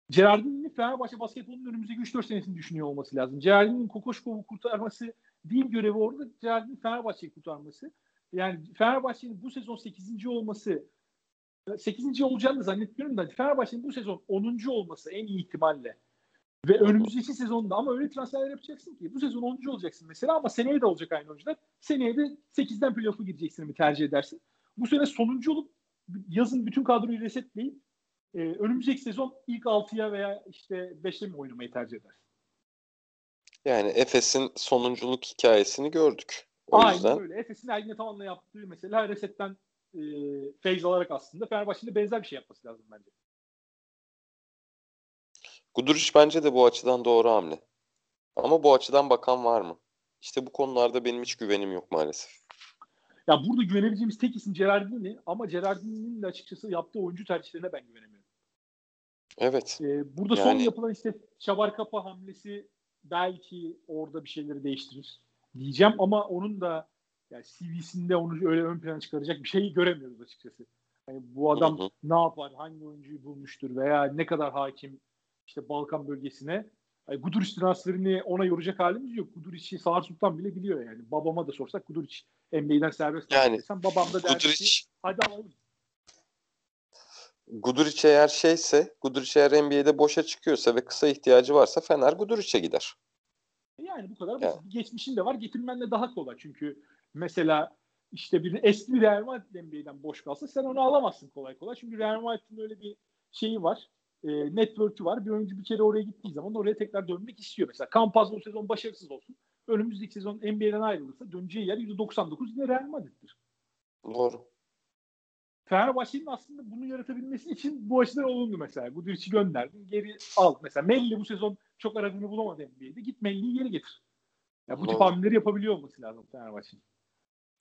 Gerardini'nin Fenerbahçe basketbolunun önümüzdeki 3-4 senesini düşünüyor olması lazım. Gerardini'nin Kokoşkov'u kurtarması değil görevi orada. Gerardini'nin Fenerbahçe'yi kurtarması. Yani Fenerbahçe'nin bu sezon 8. olması 8. olacağını da zannetmiyorum da Fenerbahçe'nin bu sezon 10. olması en iyi ihtimalle ve önümüzdeki sezonda ama öyle transferler yapacaksın ki bu sezon 10. olacaksın mesela ama seneye de olacak aynı oyuncular. Seneye de 8'den playoff'a gideceksin mi tercih edersin. Bu sene sonuncu olup yazın bütün kadroyu resetleyip e, önümüzdeki sezon ilk 6'ya veya işte 5'te mi oynamayı tercih edersin? Yani Efes'in sonunculuk hikayesini gördük. O Aynen yüzden... öyle. Efes'in Ergin Ataman'la yaptığı mesela resetten e, feyz alarak aslında Fenerbahçe'nin benzer bir şey yapması lazım bence. Guduric bence de bu açıdan doğru hamle. Ama bu açıdan bakan var mı? İşte bu konularda benim hiç güvenim yok maalesef. Ya burada güvenebileceğimiz tek isim Gerardini ama Gerardini'nin de açıkçası yaptığı oyuncu tercihlerine ben güvenemiyorum. Evet. Ee, burada yani... son yapılan işte Çabar Kapa hamlesi belki orada bir şeyleri değiştirir diyeceğim ama onun da yani CV'sinde onu öyle ön plana çıkaracak bir şey göremiyoruz açıkçası. Yani bu adam hı hı. ne yapar, hangi oyuncuyu bulmuştur veya ne kadar hakim işte Balkan bölgesine. Yani Guduric transferini ona yoracak halimiz yok. Guduric'i Sağır Sultan bile biliyor yani. Babama da sorsak Guduric NBA'den serbest yani, desem babam da derdi ki hadi alalım. Guduric eğer şeyse, Guduric eğer NBA'de boşa çıkıyorsa ve kısa ihtiyacı varsa Fener Guduric'e gider. Yani bu kadar basit. Yani. Geçmişin de var. Getirmen de daha kolay. Çünkü mesela işte bir eski bir Real Madrid NBA'den boş kalsa sen onu alamazsın kolay kolay. Çünkü Real Madrid'in öyle bir şeyi var e, network'ü var. Bir oyuncu bir kere oraya gittiği zaman oraya tekrar dönmek istiyor. Mesela Campaz bu sezon başarısız olsun. Önümüzdeki sezon NBA'den ayrılırsa döneceği yer %99 yine Real Madrid'dir. Doğru. Fenerbahçe'nin aslında bunu yaratabilmesi için bu açıdan olumlu mesela. Guduric'i gönderdin. Geri al. Mesela Melli bu sezon çok aradığını bulamadı NBA'de. Git Melli'yi geri getir. Ya bu tip hamleleri yapabiliyor olması lazım Fenerbahçe'nin.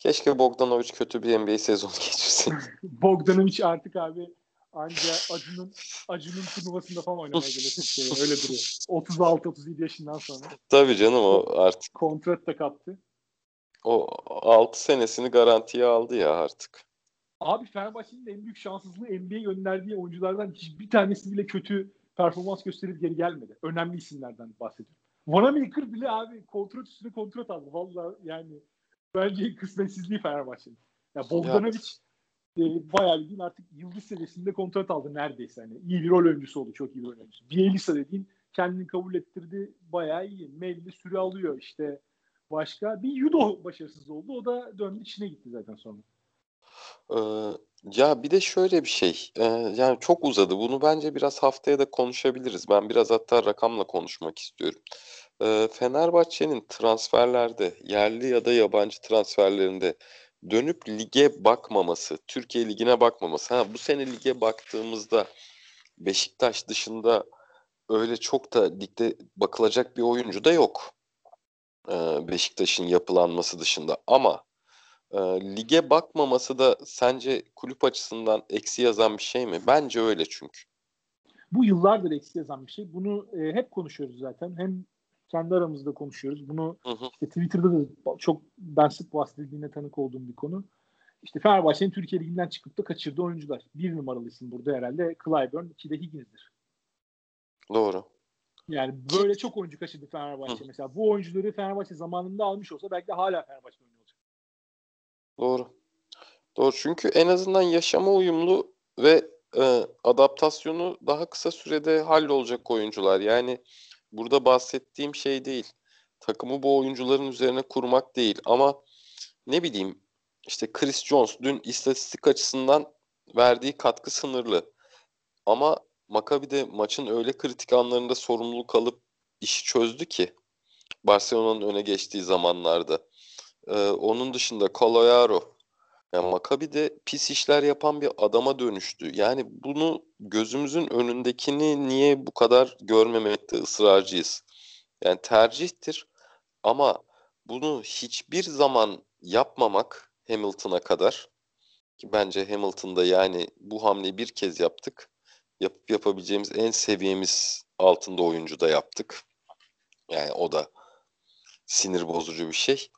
Keşke Bogdanovic kötü bir NBA sezonu geçirsin. Bogdanovic artık abi Anca Acun'un Acun'un turnuvasında falan oynamaya gelir. Öyle duruyor. 36-37 yaşından sonra. Tabii canım o artık. Kontrat da kaptı. O 6 senesini garantiye aldı ya artık. Abi Fenerbahçe'nin en büyük şanssızlığı NBA gönderdiği oyunculardan hiçbir tanesi bile kötü performans gösterip geri gelmedi. Önemli isimlerden bahsediyorum. Vanamaker bile abi kontrat üstüne kontrat aldı. Valla yani bence kısmetsizliği Fenerbahçe'nin. Ya Bogdanovic e, bayağı bildiğin artık yıldız seviyesinde kontrat aldı neredeyse. Hani iyi bir rol oyuncusu oldu. Çok iyi bir rol oyuncusu. Bielisa dediğin kendini kabul ettirdi. Bayağı iyi. Melli süre alıyor işte. Başka bir judo başarısız oldu. O da döndü içine gitti zaten sonra. Ee, ya bir de şöyle bir şey. Ee, yani çok uzadı. Bunu bence biraz haftaya da konuşabiliriz. Ben biraz hatta rakamla konuşmak istiyorum. Fenerbahçe'nin transferlerde yerli ya da yabancı transferlerinde dönüp lige bakmaması, Türkiye ligine bakmaması. Ha, bu sene lige baktığımızda Beşiktaş dışında öyle çok da ligde bakılacak bir oyuncu da yok. Beşiktaş'ın yapılanması dışında. Ama lige bakmaması da sence kulüp açısından eksi yazan bir şey mi? Bence öyle çünkü. Bu yıllardır eksi yazan bir şey. Bunu e, hep konuşuyoruz zaten. Hem kendi aramızda konuşuyoruz. Bunu hı hı. Işte Twitter'da da çok ben sık bahsedildiğine tanık olduğum bir konu. İşte Fenerbahçe'nin Türkiye Ligi'nden çıkıp da kaçırdığı oyuncular. Bir numaralı isim burada herhalde Clyburn, iki de Higgins'dir. Doğru. Yani böyle çok oyuncu kaçırdı Fenerbahçe. Hı. Mesela bu oyuncuları Fenerbahçe zamanında almış olsa belki de hala Fenerbahçe oynuyor olacak. Doğru. Doğru çünkü en azından yaşama uyumlu ve e, adaptasyonu daha kısa sürede hallolacak oyuncular. Yani burada bahsettiğim şey değil. Takımı bu oyuncuların üzerine kurmak değil ama ne bileyim işte Chris Jones dün istatistik açısından verdiği katkı sınırlı. Ama Maccabi de maçın öyle kritik anlarında sorumluluk alıp işi çözdü ki Barcelona'nın öne geçtiği zamanlarda. Ee, onun dışında Caloyaro yani Maccabi de pis işler yapan bir adama dönüştü. Yani bunu gözümüzün önündekini niye bu kadar görmemekte ısrarcıyız? Yani tercihtir ama bunu hiçbir zaman yapmamak Hamilton'a kadar ki bence Hamilton'da yani bu hamleyi bir kez yaptık. Yapıp yapabileceğimiz en seviyemiz altında oyuncu da yaptık. Yani o da sinir bozucu bir şey.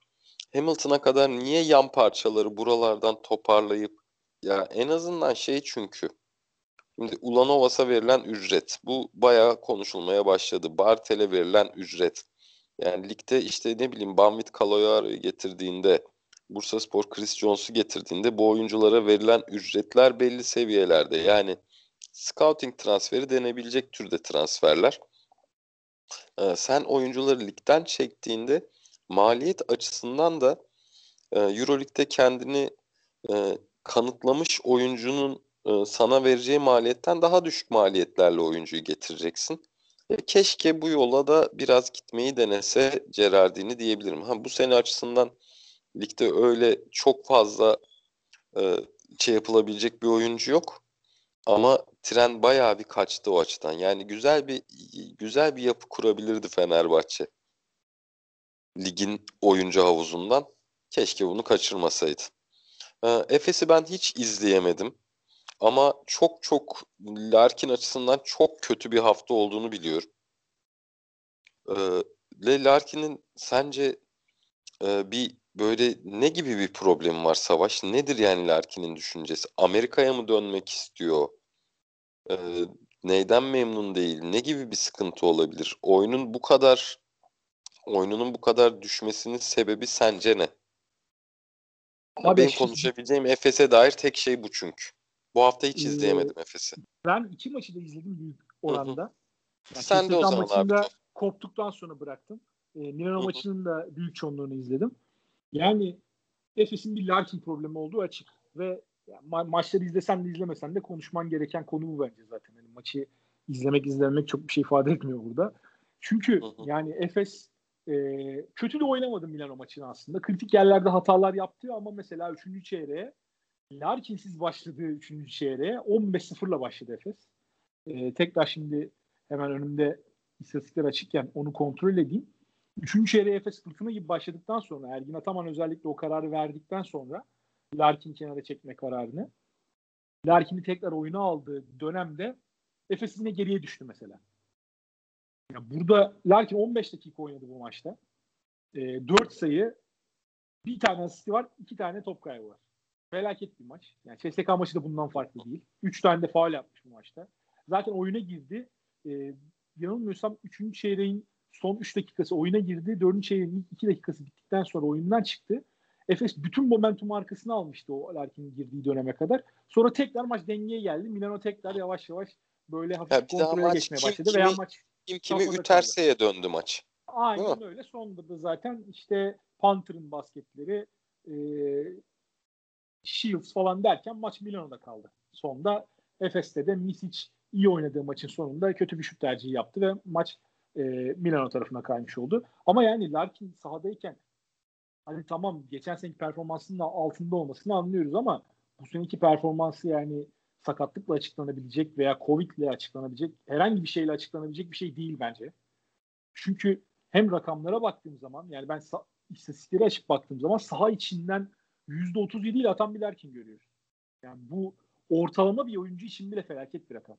Hamilton'a kadar niye yan parçaları buralardan toparlayıp Ya en azından şey çünkü Şimdi Ulanovas'a verilen ücret. Bu bayağı konuşulmaya başladı. Bartel'e verilen ücret. Yani ligde işte ne bileyim Banvit Kaloyar'ı getirdiğinde Bursa Spor Chris Jones'u getirdiğinde bu oyunculara verilen ücretler belli seviyelerde. Yani scouting transferi denebilecek türde transferler. Ee, sen oyuncuları ligden çektiğinde maliyet açısından da e, Euroleague'de kendini e, kanıtlamış oyuncunun e, sana vereceği maliyetten daha düşük maliyetlerle oyuncuyu getireceksin. E, keşke bu yola da biraz gitmeyi denese Gerardini diyebilirim. Ha, bu sene açısından ligde öyle çok fazla e, şey yapılabilecek bir oyuncu yok. Ama tren bayağı bir kaçtı o açıdan. Yani güzel bir güzel bir yapı kurabilirdi Fenerbahçe. Ligin oyuncu havuzundan. Keşke bunu kaçırmasaydı. Ee, Efes'i ben hiç izleyemedim. Ama çok çok Larkin açısından çok kötü bir hafta olduğunu biliyorum. Ee, Larkin'in sence e, bir böyle ne gibi bir problemi var Savaş? Nedir yani Larkin'in düşüncesi? Amerika'ya mı dönmek istiyor? Ee, neyden memnun değil? Ne gibi bir sıkıntı olabilir? Oyunun bu kadar oyununun bu kadar düşmesinin sebebi sence ne? Abi Benim konuşabileceğim Efes'e dair tek şey bu çünkü. Bu hafta hiç ee, izleyemedim Efes'i. Ben iki maçı da izledim büyük oranda. Yani Sen de o zaman maçında abi. Koptuktan sonra bıraktım. E, Milano maçının da büyük çoğunluğunu izledim. Yani Efes'in bir Larkin problemi olduğu açık. Ve yani ma- maçları izlesen de izlemesen de konuşman gereken konu bu bence zaten. Yani maçı izlemek izlemek çok bir şey ifade etmiyor burada. Çünkü yani Efes e, kötü de oynamadı Milano maçını aslında. Kritik yerlerde hatalar yaptı ama mesela 3. çeyreğe Larkin'siz başladığı 3. çeyreğe 15-0'la başladı Efes. E, tekrar şimdi hemen önümde istatistikler açıkken onu kontrol edeyim. Üçüncü çeyreğe Efes fırtına gibi başladıktan sonra Ergin Ataman özellikle o kararı verdikten sonra Larkin kenara çekme kararını Larkin'i tekrar oyuna aldığı dönemde Efes yine geriye düştü mesela. Ya burada Larkin 15 dakika oynadı bu maçta. E, 4 sayı bir tane asisti var, iki tane top kaybı var. Felaket bir maç. Yani CSK maçı da bundan farklı değil. 3 tane de faul yapmış bu maçta. Zaten oyuna girdi. E, yanılmıyorsam 3. çeyreğin son 3 dakikası oyuna girdi. 4. çeyreğin ilk 2 dakikası bittikten sonra oyundan çıktı. Efes bütün momentum arkasını almıştı o Larkin'in girdiği döneme kadar. Sonra tekrar maç dengeye geldi. Milano tekrar yavaş yavaş böyle hafif ya kontrole geçmeye kim, başladı. Kimi, Veya maç kim kimi üterseye döndü maç. Aynen öyle. Sonunda da zaten işte Panther'ın basketleri e, Shields falan derken maç Milano'da kaldı. Sonda Efes'te de Misic iyi oynadığı maçın sonunda kötü bir şut tercihi yaptı ve maç e, Milano tarafına kaymış oldu. Ama yani Larkin sahadayken hani tamam geçen seneki performansının altında olmasını anlıyoruz ama bu seneki performansı yani sakatlıkla açıklanabilecek veya Covid ile açıklanabilecek herhangi bir şeyle açıklanabilecek bir şey değil bence. Çünkü hem rakamlara baktığım zaman yani ben istatistikleri açıp baktığım zaman saha içinden %37 ile atan bir Larkin görüyoruz. Yani bu ortalama bir oyuncu için bile felaket bir rakam.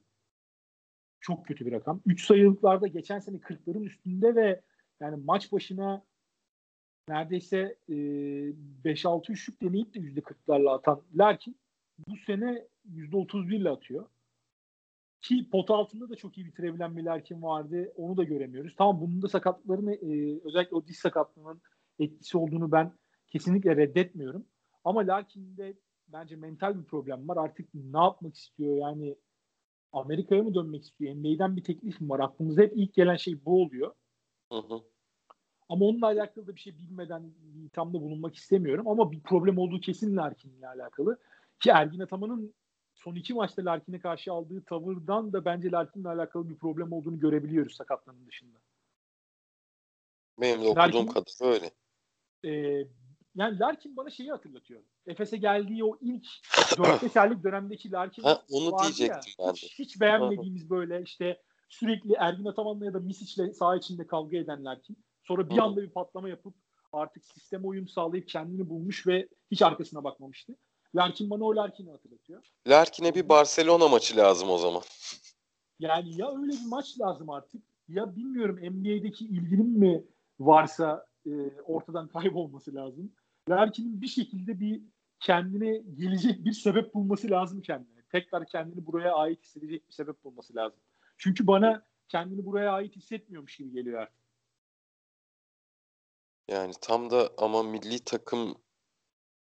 Çok kötü bir rakam. 3 sayılıklarda geçen sene 40'ların üstünde ve yani maç başına neredeyse e, 5-6 üçlük deneyip de %40'larla atan Larkin bu sene %31 ile atıyor. Ki pot altında da çok iyi bitirebilen bir Larkin vardı. Onu da göremiyoruz. Tamam bunun da sakatlıklarını e, özellikle o diş sakatlığının etkisi olduğunu ben kesinlikle reddetmiyorum. Ama Larkin'de bence mental bir problem var. Artık ne yapmak istiyor yani Amerika'ya mı dönmek istiyor? NBA'den bir teklif mi var? Aklımıza hep ilk gelen şey bu oluyor. Hı hı. Ama onunla alakalı da bir şey bilmeden bir ithamda bulunmak istemiyorum. Ama bir problem olduğu kesin Larkin'le alakalı. Ki Ergin Ataman'ın son iki maçta Larkin'e karşı aldığı tavırdan da bence Larkin'le alakalı bir problem olduğunu görebiliyoruz sakatlanın dışında. Benim de okuduğum kadarıyla öyle. E, yani Larkin bana şeyi hatırlatıyor. Efes'e geldiği o ilk 4 serlik dönemdeki Larkin ha, onu vardı diyecektim ya, ben de. Hiç, hiç beğenmediğimiz böyle işte sürekli Ergin Ataman'la ya da Misic'le saha içinde kavga eden Larkin. Sonra bir anda bir patlama yapıp artık sisteme uyum sağlayıp kendini bulmuş ve hiç arkasına bakmamıştı. Larkin bana o Larkin'i hatırlatıyor. Larkin'e bir Barcelona maçı lazım o zaman. Yani ya öyle bir maç lazım artık ya bilmiyorum NBA'deki ilginin mi varsa e, ortadan kaybolması lazım. Larkin'in bir şekilde bir kendine gelecek bir sebep bulması lazım kendine. Tekrar kendini buraya ait hissedecek bir sebep bulması lazım. Çünkü bana kendini buraya ait hissetmiyormuş gibi geliyor artık. Yani tam da ama milli takım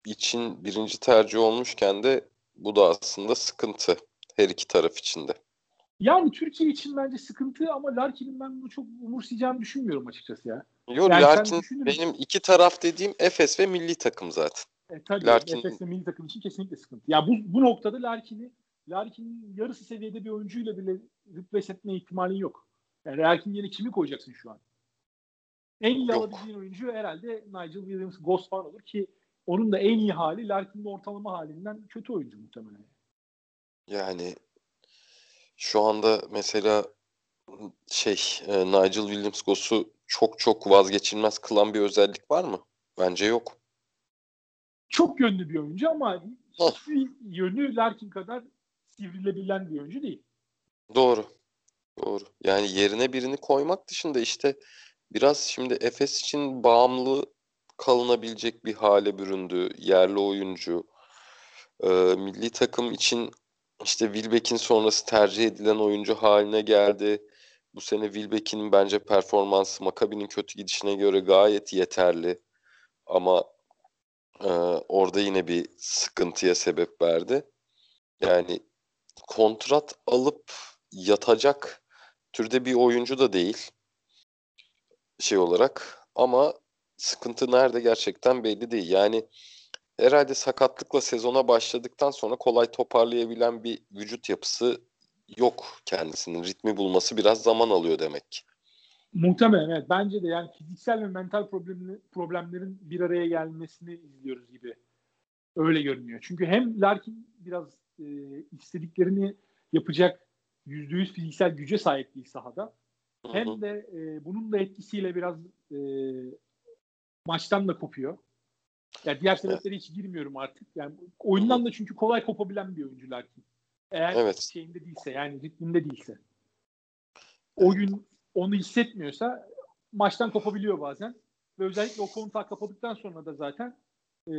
için birinci tercih olmuşken de bu da aslında sıkıntı her iki taraf için de. Yani Türkiye için bence sıkıntı ama Larkin'in ben bunu çok umursayacağını düşünmüyorum açıkçası ya. Yok yani Larkin benim iki taraf dediğim Efes ve milli takım zaten. E, tabii Larkin... Efes ve milli takım için kesinlikle sıkıntı. Ya bu, bu noktada Larkin'i Larkin'in yarısı seviyede bir oyuncuyla bile replace etme ihtimalin yok. Yani Larkin yerine kimi koyacaksın şu an? En iyi alabildiğin oyuncu herhalde Nigel Williams Ghost falan olur ki onun da en iyi hali Larkin'in ortalama halinden kötü oyuncu muhtemelen. Yani şu anda mesela şey e, Nigel Williams Goss'u çok çok vazgeçilmez kılan bir özellik var mı? Bence yok. Çok yönlü bir oyuncu ama hiçbir yönü Larkin kadar sivrilebilen bir oyuncu değil. Doğru. Doğru. Yani yerine birini koymak dışında işte biraz şimdi Efes için bağımlı kalınabilecek bir hale büründü. Yerli oyuncu. Ee, milli takım için işte Wilbeck'in sonrası tercih edilen oyuncu haline geldi. Bu sene Wilbeck'in bence performansı Makabi'nin kötü gidişine göre gayet yeterli. Ama e, orada yine bir sıkıntıya sebep verdi. Yani kontrat alıp yatacak türde bir oyuncu da değil şey olarak ama sıkıntı nerede gerçekten belli değil. Yani herhalde sakatlıkla sezona başladıktan sonra kolay toparlayabilen bir vücut yapısı yok kendisinin. Ritmi bulması biraz zaman alıyor demek ki. Muhtemelen evet. Bence de yani fiziksel ve mental problemli, problemlerin bir araya gelmesini izliyoruz gibi. Öyle görünüyor. Çünkü hem Larkin biraz e, istediklerini yapacak yüzde yüz fiziksel güce sahip değil sahada. Hem de e, bunun da etkisiyle biraz e, maçtan da kopuyor. Yani diğer sebeplere hiç girmiyorum artık. Yani oyundan da çünkü kolay kopabilen bir oyuncu Larkin. Eğer evet. şeyinde değilse yani ritminde değilse. Oyun onu hissetmiyorsa maçtan kopabiliyor bazen. Ve özellikle o kontağı kapadıktan sonra da zaten e,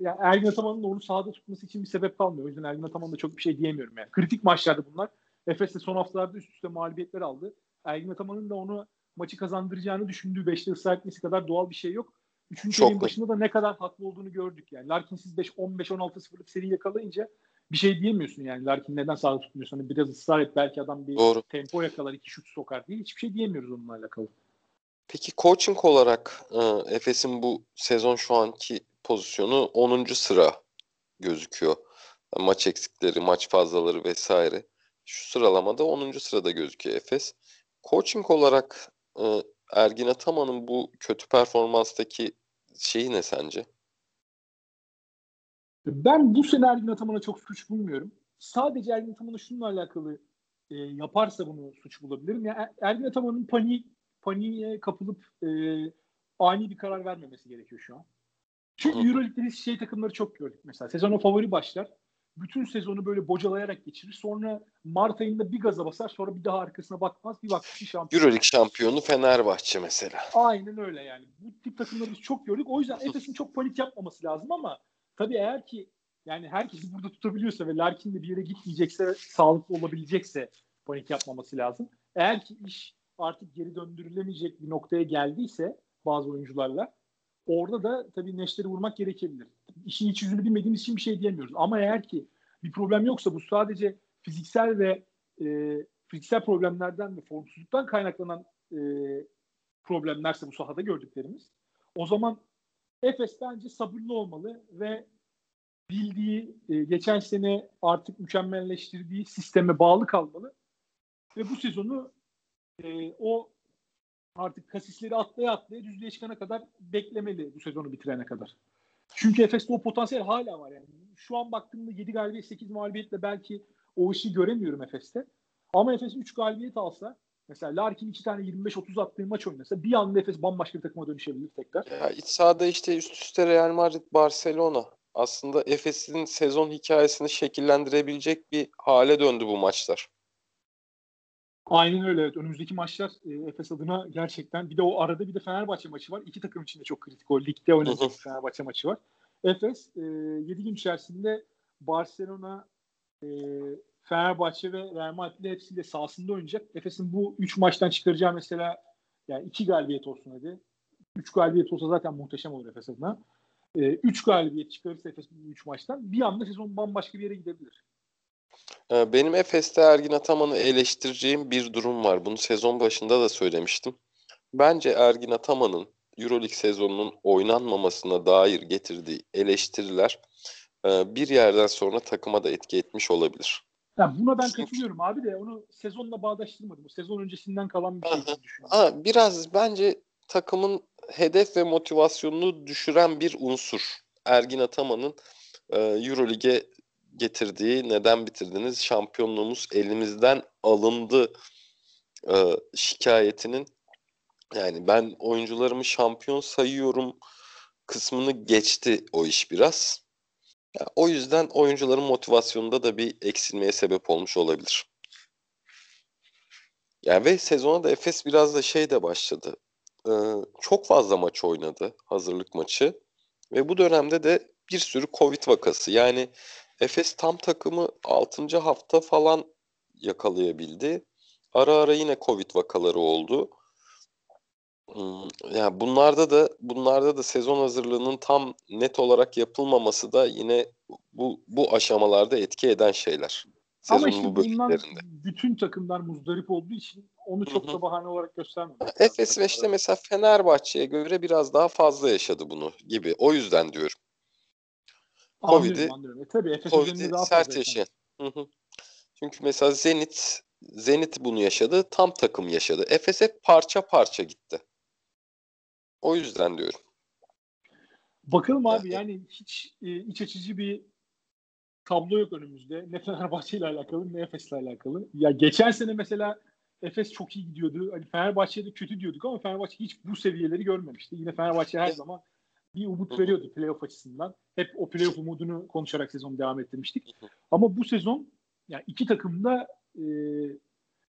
yani Ergin Ataman'ın onu sahada tutması için bir sebep kalmıyor. O yüzden Ergin Ataman'da çok bir şey diyemiyorum yani. Kritik maçlardı bunlar. Efes'te son haftalarda üst üste mağlubiyetler aldı. Ergin Ataman'ın da onu maçı kazandıracağını düşündüğü beşte ısrar etmesi kadar doğal bir şey yok. Üçüncü ayın başında da ne kadar haklı olduğunu gördük yani. Larkin'siz 5 15-16-0'lık seri yakalayınca bir şey diyemiyorsun yani. Larkin neden sahada tutmuyorsun? Hani biraz ısrar et belki adam bir Doğru. tempo yakalar, iki şut sokar diye hiçbir şey diyemiyoruz onunla alakalı. Peki coaching olarak e, Efes'in bu sezon şu anki pozisyonu 10. sıra gözüküyor. Maç eksikleri, maç fazlaları vesaire. Şu sıralamada 10. sırada gözüküyor Efes. Coaching olarak e, Ergin Ataman'ın bu kötü performanstaki şeyi ne sence? Ben bu sene Ergin Ataman'a çok suç bulmuyorum. Sadece Ergin Ataman'a şununla alakalı e, yaparsa bunu suç bulabilirim. Yani er-, Ergin Ataman'ın panik paniğe kapılıp e, ani bir karar vermemesi gerekiyor şu an. Çünkü Euroleague'de şey takımları çok gördük mesela. Sezona favori başlar bütün sezonu böyle bocalayarak geçirir. Sonra Mart ayında bir gaza basar sonra bir daha arkasına bakmaz. Bir bak bir şampiyon. Euroleague şampiyonu Fenerbahçe mesela. Aynen öyle yani. Bu tip takımları biz çok gördük. O yüzden Efes'in çok panik yapmaması lazım ama tabii eğer ki yani herkesi burada tutabiliyorsa ve Larkin de bir yere gitmeyecekse, sağlıklı olabilecekse panik yapmaması lazım. Eğer ki iş artık geri döndürülemeyecek bir noktaya geldiyse bazı oyuncularla orada da tabii neşteri vurmak gerekebilir. İşin iç yüzünü bilmediğimiz için bir şey diyemiyoruz. Ama eğer ki bir problem yoksa bu sadece fiziksel ve e, fiziksel problemlerden ve formsuzluktan kaynaklanan e, problemlerse bu sahada gördüklerimiz o zaman Efes bence sabırlı olmalı ve bildiği e, geçen sene artık mükemmelleştirdiği sisteme bağlı kalmalı ve bu sezonu e, o artık kasisleri atlaya atlaya düzlüğe çıkana kadar beklemeli bu sezonu bitirene kadar. Çünkü Efes'te o potansiyel hala var yani. Şu an baktığımda 7 galibiyet 8 mağlubiyetle belki o işi göremiyorum Efes'te. Ama Efes 3 galibiyet alsa mesela Larkin 2 tane 25-30 attığı maç oynasa bir anda Efes bambaşka bir takıma dönüşebilir tekrar. Ya iç sahada işte üst üste Real Madrid, Barcelona. Aslında Efes'in sezon hikayesini şekillendirebilecek bir hale döndü bu maçlar. Aynen öyle. Evet. Önümüzdeki maçlar e, Efes adına gerçekten bir de o arada bir de Fenerbahçe maçı var. İki takım için de çok kritik o. Ligde oynanacak Fenerbahçe maçı var. Efes e, 7 gün içerisinde Barcelona, e, Fenerbahçe ve Real Madrid hepsiyle sahasında oynayacak. Efes'in bu 3 maçtan çıkaracağı mesela yani 2 galibiyet olsun hadi. 3 galibiyet olsa zaten muhteşem olur Efes adına. 3 e, galibiyet çıkarırsa Efes bu 3 maçtan bir anda sezon bambaşka bir yere gidebilir. Ee, benim Efes'te Ergin Ataman'ı eleştireceğim bir durum var. Bunu sezon başında da söylemiştim. Bence Ergin Ataman'ın Euroleague sezonunun oynanmamasına dair getirdiği eleştiriler e, bir yerden sonra takıma da etki etmiş olabilir. Ya buna ben katılıyorum abi de onu sezonla bağdaştırmadım. sezon öncesinden kalan bir şey düşünüyorum. Aa, biraz bence takımın hedef ve motivasyonunu düşüren bir unsur. Ergin Ataman'ın e, Euroleague'e getirdiği neden bitirdiniz şampiyonluğumuz elimizden alındı e, şikayetinin yani ben oyuncularımı şampiyon sayıyorum kısmını geçti o iş biraz. Yani o yüzden oyuncuların motivasyonunda da bir eksilmeye sebep olmuş olabilir. Yani ve sezona da Efes biraz da şey de başladı. Ee, çok fazla maç oynadı, hazırlık maçı. Ve bu dönemde de bir sürü Covid vakası. Yani Efes tam takımı 6. hafta falan yakalayabildi. Ara ara yine Covid vakaları oldu. Hmm, yani bunlarda da bunlarda da sezon hazırlığının tam net olarak yapılmaması da yine bu bu aşamalarda etki eden şeyler. Sezonun Ama işte bu bütün takımlar muzdarip olduğu için onu çok Hı-hı. da bahane olarak göstermiyor. Efes ve işte mesela Fenerbahçe'ye göre biraz daha fazla yaşadı bunu gibi. O yüzden diyorum. Covid'i E, daha sert yaşayan. Çünkü mesela Zenit Zenit bunu yaşadı. Tam takım yaşadı. Efes hep parça parça gitti. O yüzden diyorum. Bakalım abi yani hiç e, iç açıcı bir tablo yok önümüzde. Ne Fenerbahçe ile alakalı ne Efes ile alakalı. Ya geçen sene mesela Efes çok iyi gidiyordu. Hani Fenerbahçe'de kötü diyorduk ama Fenerbahçe hiç bu seviyeleri görmemişti. Yine Fenerbahçe her zaman bir umut veriyordu playoff açısından. Hep o playoff umudunu konuşarak sezonu devam ettirmiştik. Ama bu sezon yani iki takım da e,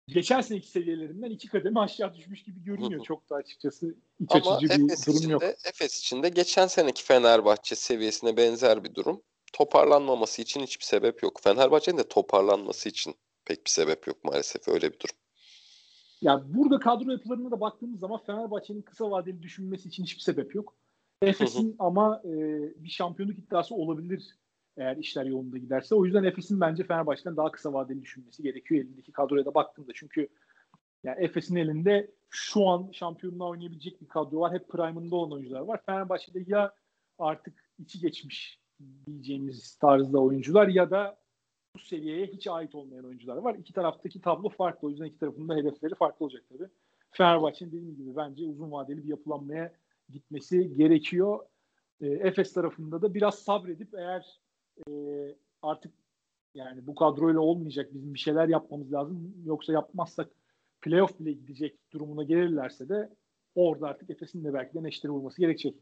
geçen seneki seviyelerinden iki kademe aşağı düşmüş gibi görünüyor. Çok da açıkçası iç Ama açıcı bir Efes durum içinde, yok. Efes için de geçen seneki Fenerbahçe seviyesine benzer bir durum. Toparlanmaması için hiçbir sebep yok. Fenerbahçe'nin de toparlanması için pek bir sebep yok maalesef öyle bir durum. Ya burada kadro yapılarına da baktığımız zaman Fenerbahçe'nin kısa vadeli düşünmesi için hiçbir sebep yok. Efes'in ama e, bir şampiyonluk iddiası olabilir eğer işler yolunda giderse. O yüzden Efes'in bence Fenerbahçe'den daha kısa vadeli düşünmesi gerekiyor elindeki kadroya da baktığımda. Çünkü yani Efes'in elinde şu an şampiyonluğa oynayabilecek bir kadro var. Hep prime'ında olan oyuncular var. Fenerbahçe'de ya artık içi geçmiş diyeceğimiz tarzda oyuncular ya da bu seviyeye hiç ait olmayan oyuncular var. İki taraftaki tablo farklı. O yüzden iki tarafın da hedefleri farklı olacak tabii. Fenerbahçe'nin dediğim gibi bence uzun vadeli bir yapılanmaya gitmesi gerekiyor. E, Efes tarafında da biraz sabredip eğer e, artık yani bu kadroyla olmayacak bizim bir şeyler yapmamız lazım. Yoksa yapmazsak playoff bile gidecek durumuna gelirlerse de orada artık Efes'in de belki de neşteri vurması gerekecek.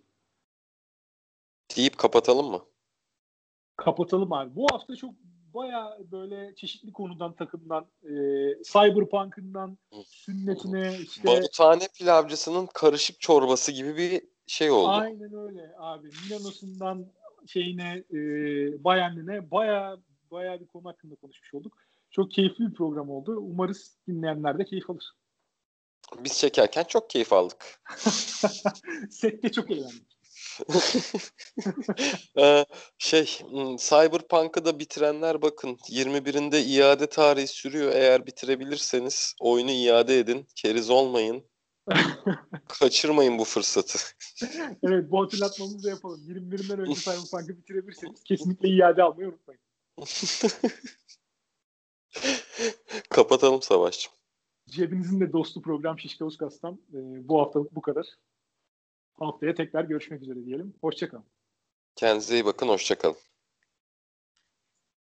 Deyip kapatalım mı? Kapatalım abi. Bu hafta çok baya böyle çeşitli konudan takımdan e, Cyberpunk'ından sünnetine işte Baruthane pilavcısının karışık çorbası gibi bir şey oldu. Aynen öyle abi. Milano'sundan şeyine e, Bayern'ine baya baya bir konu hakkında konuşmuş olduk. Çok keyifli bir program oldu. Umarız dinleyenler de keyif alır. Biz çekerken çok keyif aldık. Sette çok eğlendik. Ee, şey Cyberpunk'ı da bitirenler bakın 21'inde iade tarihi sürüyor. Eğer bitirebilirseniz oyunu iade edin. Keriz olmayın. Kaçırmayın bu fırsatı. evet bu hatırlatmamızı da yapalım. 21'inden önce Cyberpunk'ı bitirebilirseniz kesinlikle iade almayı unutmayın. Kapatalım Savaş'cığım. Cebinizin de dostu program Şişka Uskas'tan e, bu haftalık bu kadar. Haftaya tekrar görüşmek üzere diyelim. Hoşçakalın. Kendinize iyi bakın. Hoşçakalın.